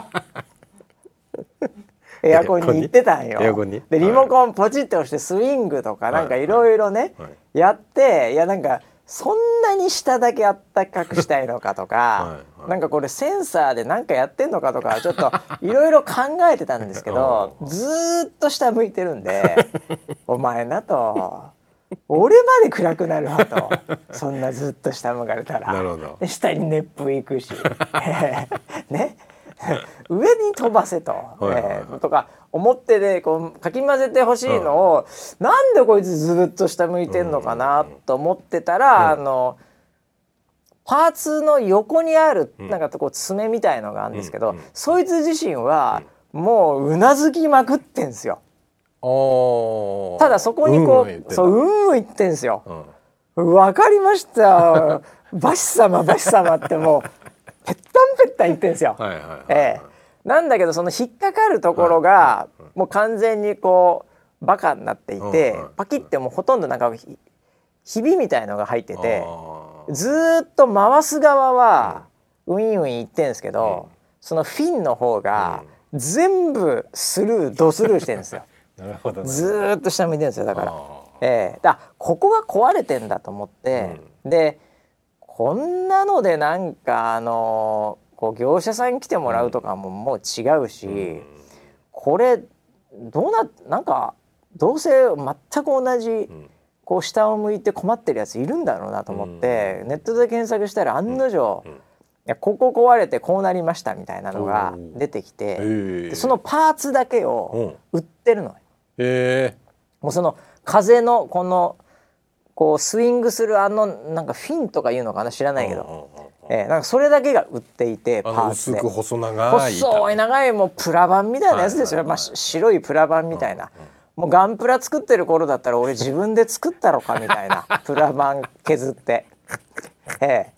エアコンに行ってたんよ。でリモコンポチって押してスイングとかなんかいろいろね、やっていやなんかそんなに下だけあったかくしたいのかとか、はいはい、なんかこれセンサーで何かやってんのかとかちょっといろいろ考えてたんですけど ずっと下向いてるんで「お前な」と。俺まで暗くなるわと。そんなずっと下向かれたら。なるほど。下に熱風行くし、ね。上に飛ばせと、えー、とか思ってでこうかき混ぜてほしいのを、うん、なんでこいつずっと下向いてんのかなと思ってたら、うん、あのパーツの横にあるなんかこう爪みたいのがあるんですけど、うん、そいつ自身はもううなずきまくってんですよ。ただそこにこう、うん、そううんうん言ってんすよ。わ、うん、かりました。バシ様バシ様ってもうぺったんぺったん言ってんすよ。ええ。なんだけどその引っかかるところがもう完全にこうバカになっていて、パキってもうほとんどなんかひびみたいのが入っててずっと回す側はウィンウィン言ってんですけど、そのフィンの方が全部スルードスルーしてるんですよ。なるほど、ね、ずっと下向いてるんですよだから。ええ。ー、だここが壊れてんだと思って、うん、でこんなのでなんかあのこう業者さんに来てもらうとかももう違うし、うん、これどうななんかどうせ全く同じ、うん、こう下を向いて困ってるやついるんだろうなと思って、ネットで検索したら案の定、いやここ壊れてこうなりましたみたいなのが出てきて、そのパーツだけを売ってるのよ。へもうその風のこのこうスイングするあのなんかフィンとかいうのかな知らないけど、えー、なんかそれだけが売っていてパーツで。細長い細い長いもうプラ板みたいなやつですよ、はいはいはい、まあ、白いプラ板みたいな、うんうん、もうガンプラ作ってる頃だったら俺自分で作ったろかみたいな。プラ板削って。えー。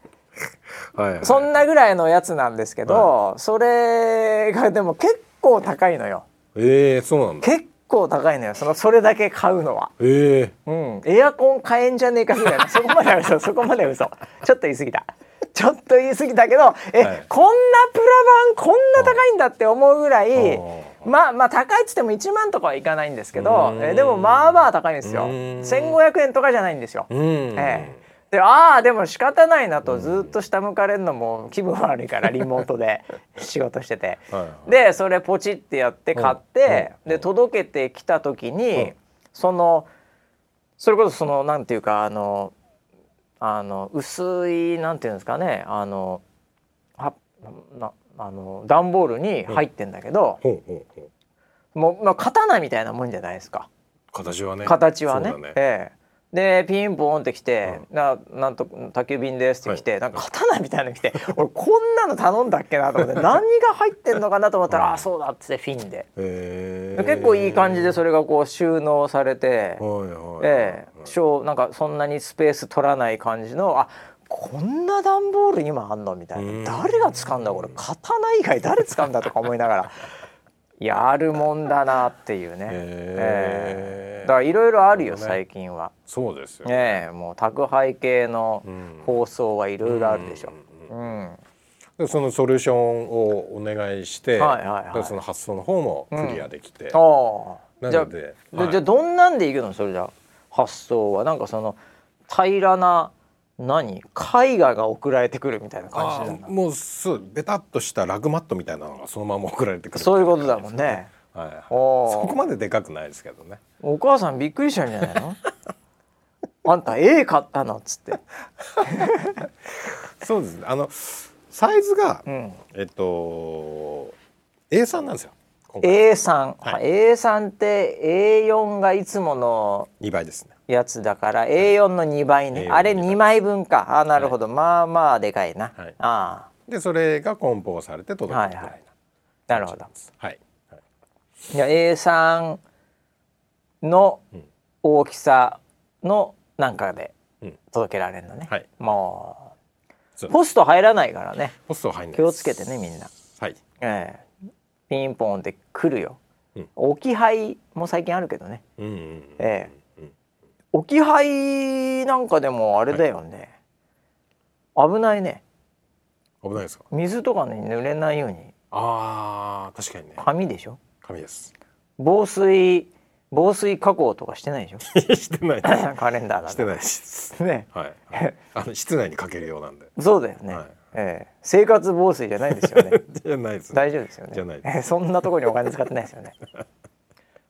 はいはい、そんなぐらいのやつなんですけど、はい、それがでも結構高いのよ。えー、そうなんだ。結構高いのよ。そのそれだけ買うのは、え。ー、うん、エアコン買えんじゃねえかみたいな そこまでは嘘。そこまでは嘘。ちょっと言い過ぎた。ちょっと言い過ぎたけどえ、はい、こんなプラ板こんな高いんだって思うぐらいまあまあ高いっつっても1万とかはいかないんですけど、えー、でもまあまあ高いんですよ。1500円とかじゃないんですよ。えーでああでも仕方ないなとずっと下向かれるのも気分悪いから リモートで仕事してて。でそれポチってやって買ってで届けてきた時にそのそれこそそのなんていうかあのあの薄いなんていうんですかねあのはなあの段ボールに入ってんだけど、もう、まあ、刀みたいなもんじゃないですか。形はね。形はね。ね、ええでピンポンって来て「ななんと宅急便です」って来て、はい、なんか刀みたいなの来て 俺こんなの頼んだっけなと思って 何が入ってんのかなと思ったら「あそうだ」っつってフィンで。結構いい感じでそれがこう収納されてええなんかそんなにスペース取らない感じのあこんな段ボール今あんのみたいな。誰が使うんだこれ刀以外誰使うんだとか思いながらやるもんだなっていうね、えー、だからいろいろあるよ、ね、最近は。そうですよね、もう宅配系の放送はいろいろあるでしょ、うんでそのソリューションをお願いして、はいはいはい、その発想の方もクリアできて、うん、あなのでじゃ,、はい、じゃどんなんでいくの？それじゃ発想は。なんかその平らな何？絵画が送られてくるみたいな感じもうすベタっとしたラグマットみたいなのがそのまま送られてくる。そういうことだもんね、はい、そこまででかくないですけどね。お母さんびっくりしたんじゃないの？あんた絵買ったの？っつって。そうです。ねあのサイズが、うん、えっと A3 なんですよ。A3、はい、A3 って A4 がいつもの2倍ですねやつだから A4 の2倍ね、あれ2枚分か。あなるほど、はい、まあまあでかいな、はい、あでそれが梱包されて届くみたいな、はいはい、なるほど。はい、はい、じゃ A3 の大きさのなんかで届けられるのね、うん、はい、もうポスト入らないからね。ポスト入ん気をつけてねみんな。はい。ええ。ー、ピンポンって来るよ、うん、置き配も最近あるけどね、うんうんうん、ええ置き配なんかでもあれだよね、はい、危ないね。危ないですか？水とかに濡れないように。あ確かにね。紙でしょ？紙です。防水防水加工とかしてないでしょ？してない。カレンダーだしてないです。ね。はい、あの室内にかけるようなんで。そうだよね、はい、えー、生活防水じゃないですよね。じゃないです、ね、大丈夫ですよね。じゃないえそんなところにお金使ってないですよね。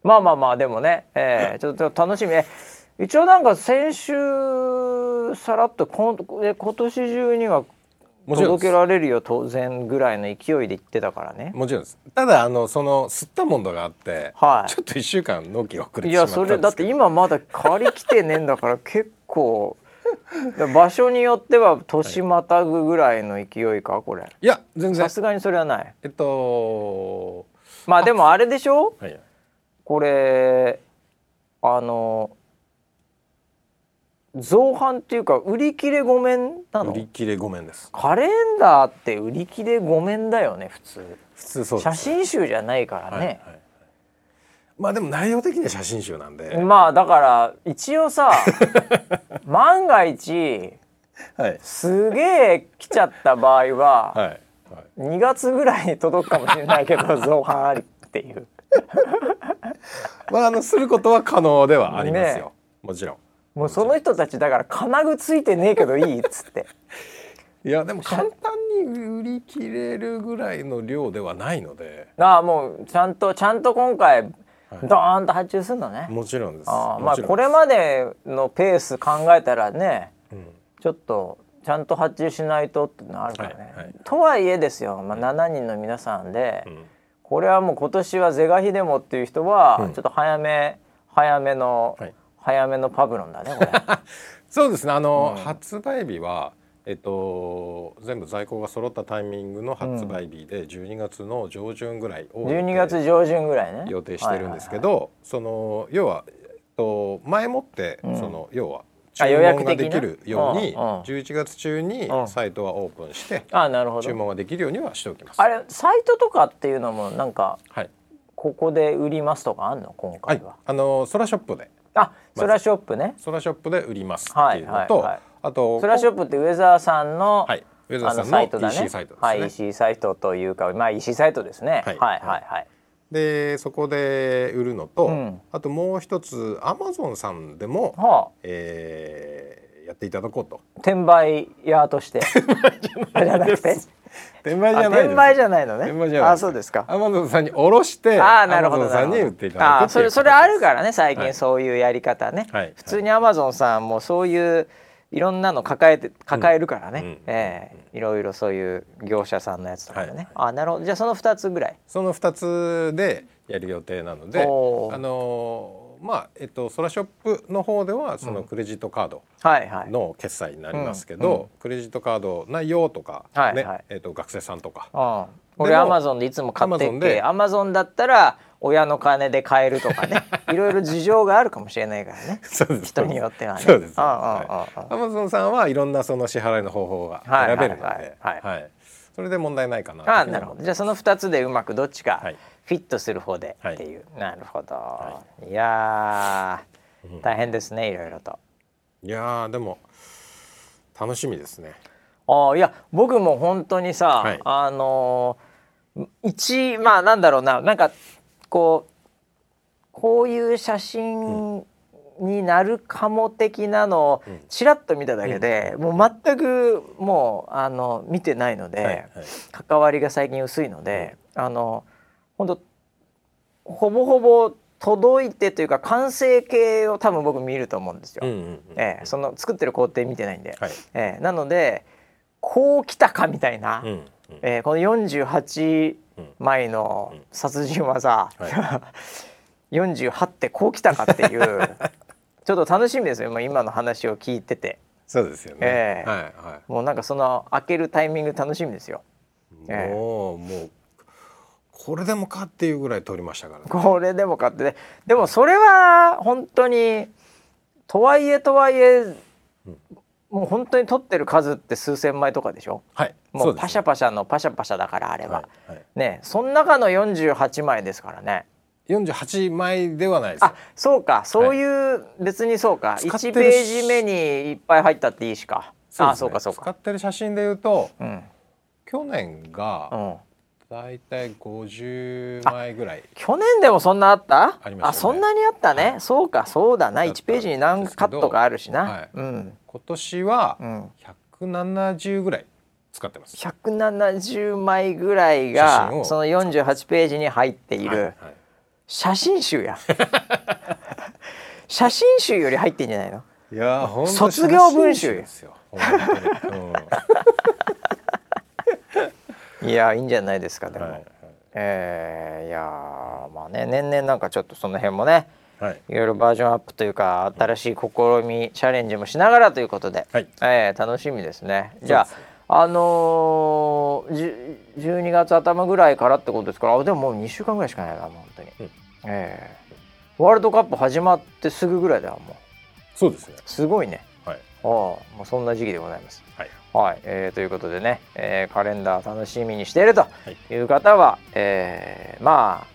まあまあまあでもね、えー、ちょっと楽しみ一応なんか先週さらっとこ今年中には届けられるよ当然ぐらいの勢いで言ってたからね。もちろんです。ただあのその吸ったもんだがあって、はい、ちょっと1週間納期遅れていやそれだって今まだ借りきてねえんだから結構場所によっては年またぐぐらいの勢いかこれ。いや全然。さすがにそれはない。えっとまあでもあれでしょ、はい、これあの造反っていうか売り切れごめんなの？売り切れごめんです。カレンダーって売り切れごめんだよね普通。普通そう写真集じゃないからね、はいはい、まあでも内容的には写真集なんで。まあだから一応さ 万が一、はい、すげえ来ちゃった場合は、はいはい、2月ぐらいに届くかもしれないけど 造反ありっていう。まああのすることは可能ではありますよ、ね、もちろんもうその人たちだから金具ついてねえけどいいっつって。いやでも簡単に売り切れるぐらいの量ではないので。ああもうちゃんとちゃんと今回ドーンと発注するのね、もちろんです。あまあこれまでのペース考えたらね、うん、ちょっとちゃんと発注しないとってのあるからね、はいはい、とはいえですよ、まあ、7人の皆さんで、うん、これはもう今年は是が非でもっていう人は、ちょっと早め早めの、はい早めのパブロンだねこれ。そうですね。あの、うん、発売日はえっと、全部在庫が揃ったタイミングの発売日で12月の上旬ぐらいを、うん、12月上旬ぐらいね。予定してるんですけど、その要は、えっと、前もって、うん、その要は注文ができるように、うんうん、11月中にサイトはオープンして、うん、あなるほど。注文ができるようにはしておきます。あれサイトとかっていうのもなんか、はい、ここで売りますとかあんの？今回は、はい、あのソラショップであソラショップね。ソラショップで売りますっていうのと、はいはいはい、あとソラショップってウェザーさんの、はい、ウェザーさんの EC サイトですね。はい EC サイトというかまあ EC サイトですね、はい、はいはいはい。でそこで売るのと、うん、あともう一つアマゾンさんでも、はあ、えー、やっていただこうと。転売屋として。じゃなくて 転売じゃない転売じゃないのね。あそうですか。アマゾンさんに卸してあなるほどさんに売っていただくあそれそれあるからね最近そういうやり方ね、はい、普通にアマゾンさんもそういういろんなの抱えて抱えるからね、うん、えー、いろいろそういう業者さんのやつとかでね、はい、あなるほど。じゃあその2つぐらい。その2つでやる予定なのであのまあえっとソラショップの方ではそのクレジットカードの決済になりますけど、クレジットカードないよとかね、はいはい、えっと学生さんとか。俺アマゾンでいつも買っててアマゾンだったら親の金で買えるとかね。いろいろ事情があるかもしれないからね。人によってはね。そうです。アマゾンさんはいろんなその支払いの方法が選べるので。それで問題ないかなあなるほど。じゃあその2つでうまくどっちかフィットする方でっていう、はい、なるほど、はい、いや大変ですねいろいろと。いやでも楽しみですね。あいや僕も本当にさ、はい、あの一まあなんだろうななんかこうこういう写真になるかも的なのをちらっと見ただけで、うん、もう全くもうあの見てないので、はい。はい、関わりが最近薄いので、うん、あの本当ほぼほぼ届いてというか完成形を多分僕見ると思うんですよ。えその作ってる工程見てないんで、はい、えー、なのでこう来たかみたいな、うんうん、えー、この48枚の殺人技、うんはい、48ってこう来たかっていう ちょっと楽しみですよ今の話を聞いてて。そうですよね、えー、はいはい、もうなんかその開けるタイミング楽しみですよ。もう、えー、もうこれでもかっていうぐらい取りましたから、ね、これでもかってね。でもそれは本当にとはいえとはいえ、うん、もう本当に取ってる数って数千枚とかでしょ？はいもうパシャパシャのパシャパシャだからあれば、はいはい、ねその中の48枚ですからね。48枚ではないですあそうか。そういう、はい、別にそうか。1ページ目にいっぱい入ったっていいしか。そう、ね、あそうかそうか。使ってる写真でいうと、うん、去年が、うん大体50枚ぐらい。去年でもそんなあった？あ、ね、あそんなにあったね、はい、そうかそうだな。1ページに何カットかあるしな、はい。うん、今年は170ぐらい使ってます。170枚ぐらいがその48ページに入っている、はいはい、写真集や。写真集より入ってんじゃないの？いや卒業文集ですよ、うんいやいいんじゃないですかでも、はいはい、えー、いやまあね年々なんかちょっとその辺もね、はい、いろいろバージョンアップというか新しい試み、チャレンジもしながらということで、はい、えー、楽しみですね。じゃああのー、12月頭ぐらいからってことですからあでももう2週間ぐらいしかないなもう本当に、うん、えー、ワールドカップ始まってすぐぐらいだもう。そうですね。すごいね。はい。ああもうそんな時期でございます。はいはい、えー、ということでね、えー、カレンダー楽しみにしているとい。う方は、はい、えー、まあ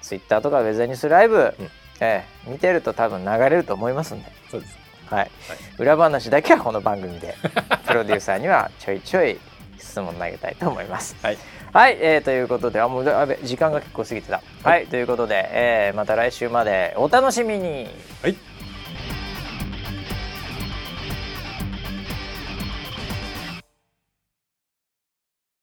ツイッターとかウェザーニュースライブ、うん、えー、見てると多分流れると思いますんで。そうです。はい、はい、裏話だけはこの番組で プロデューサーにはちょいちょい質問投げたいと思います。はい、はい、えー、ということであもうあべ時間が結構過ぎてた。はい、はい、ということで、えー、また来週までお楽しみに。はい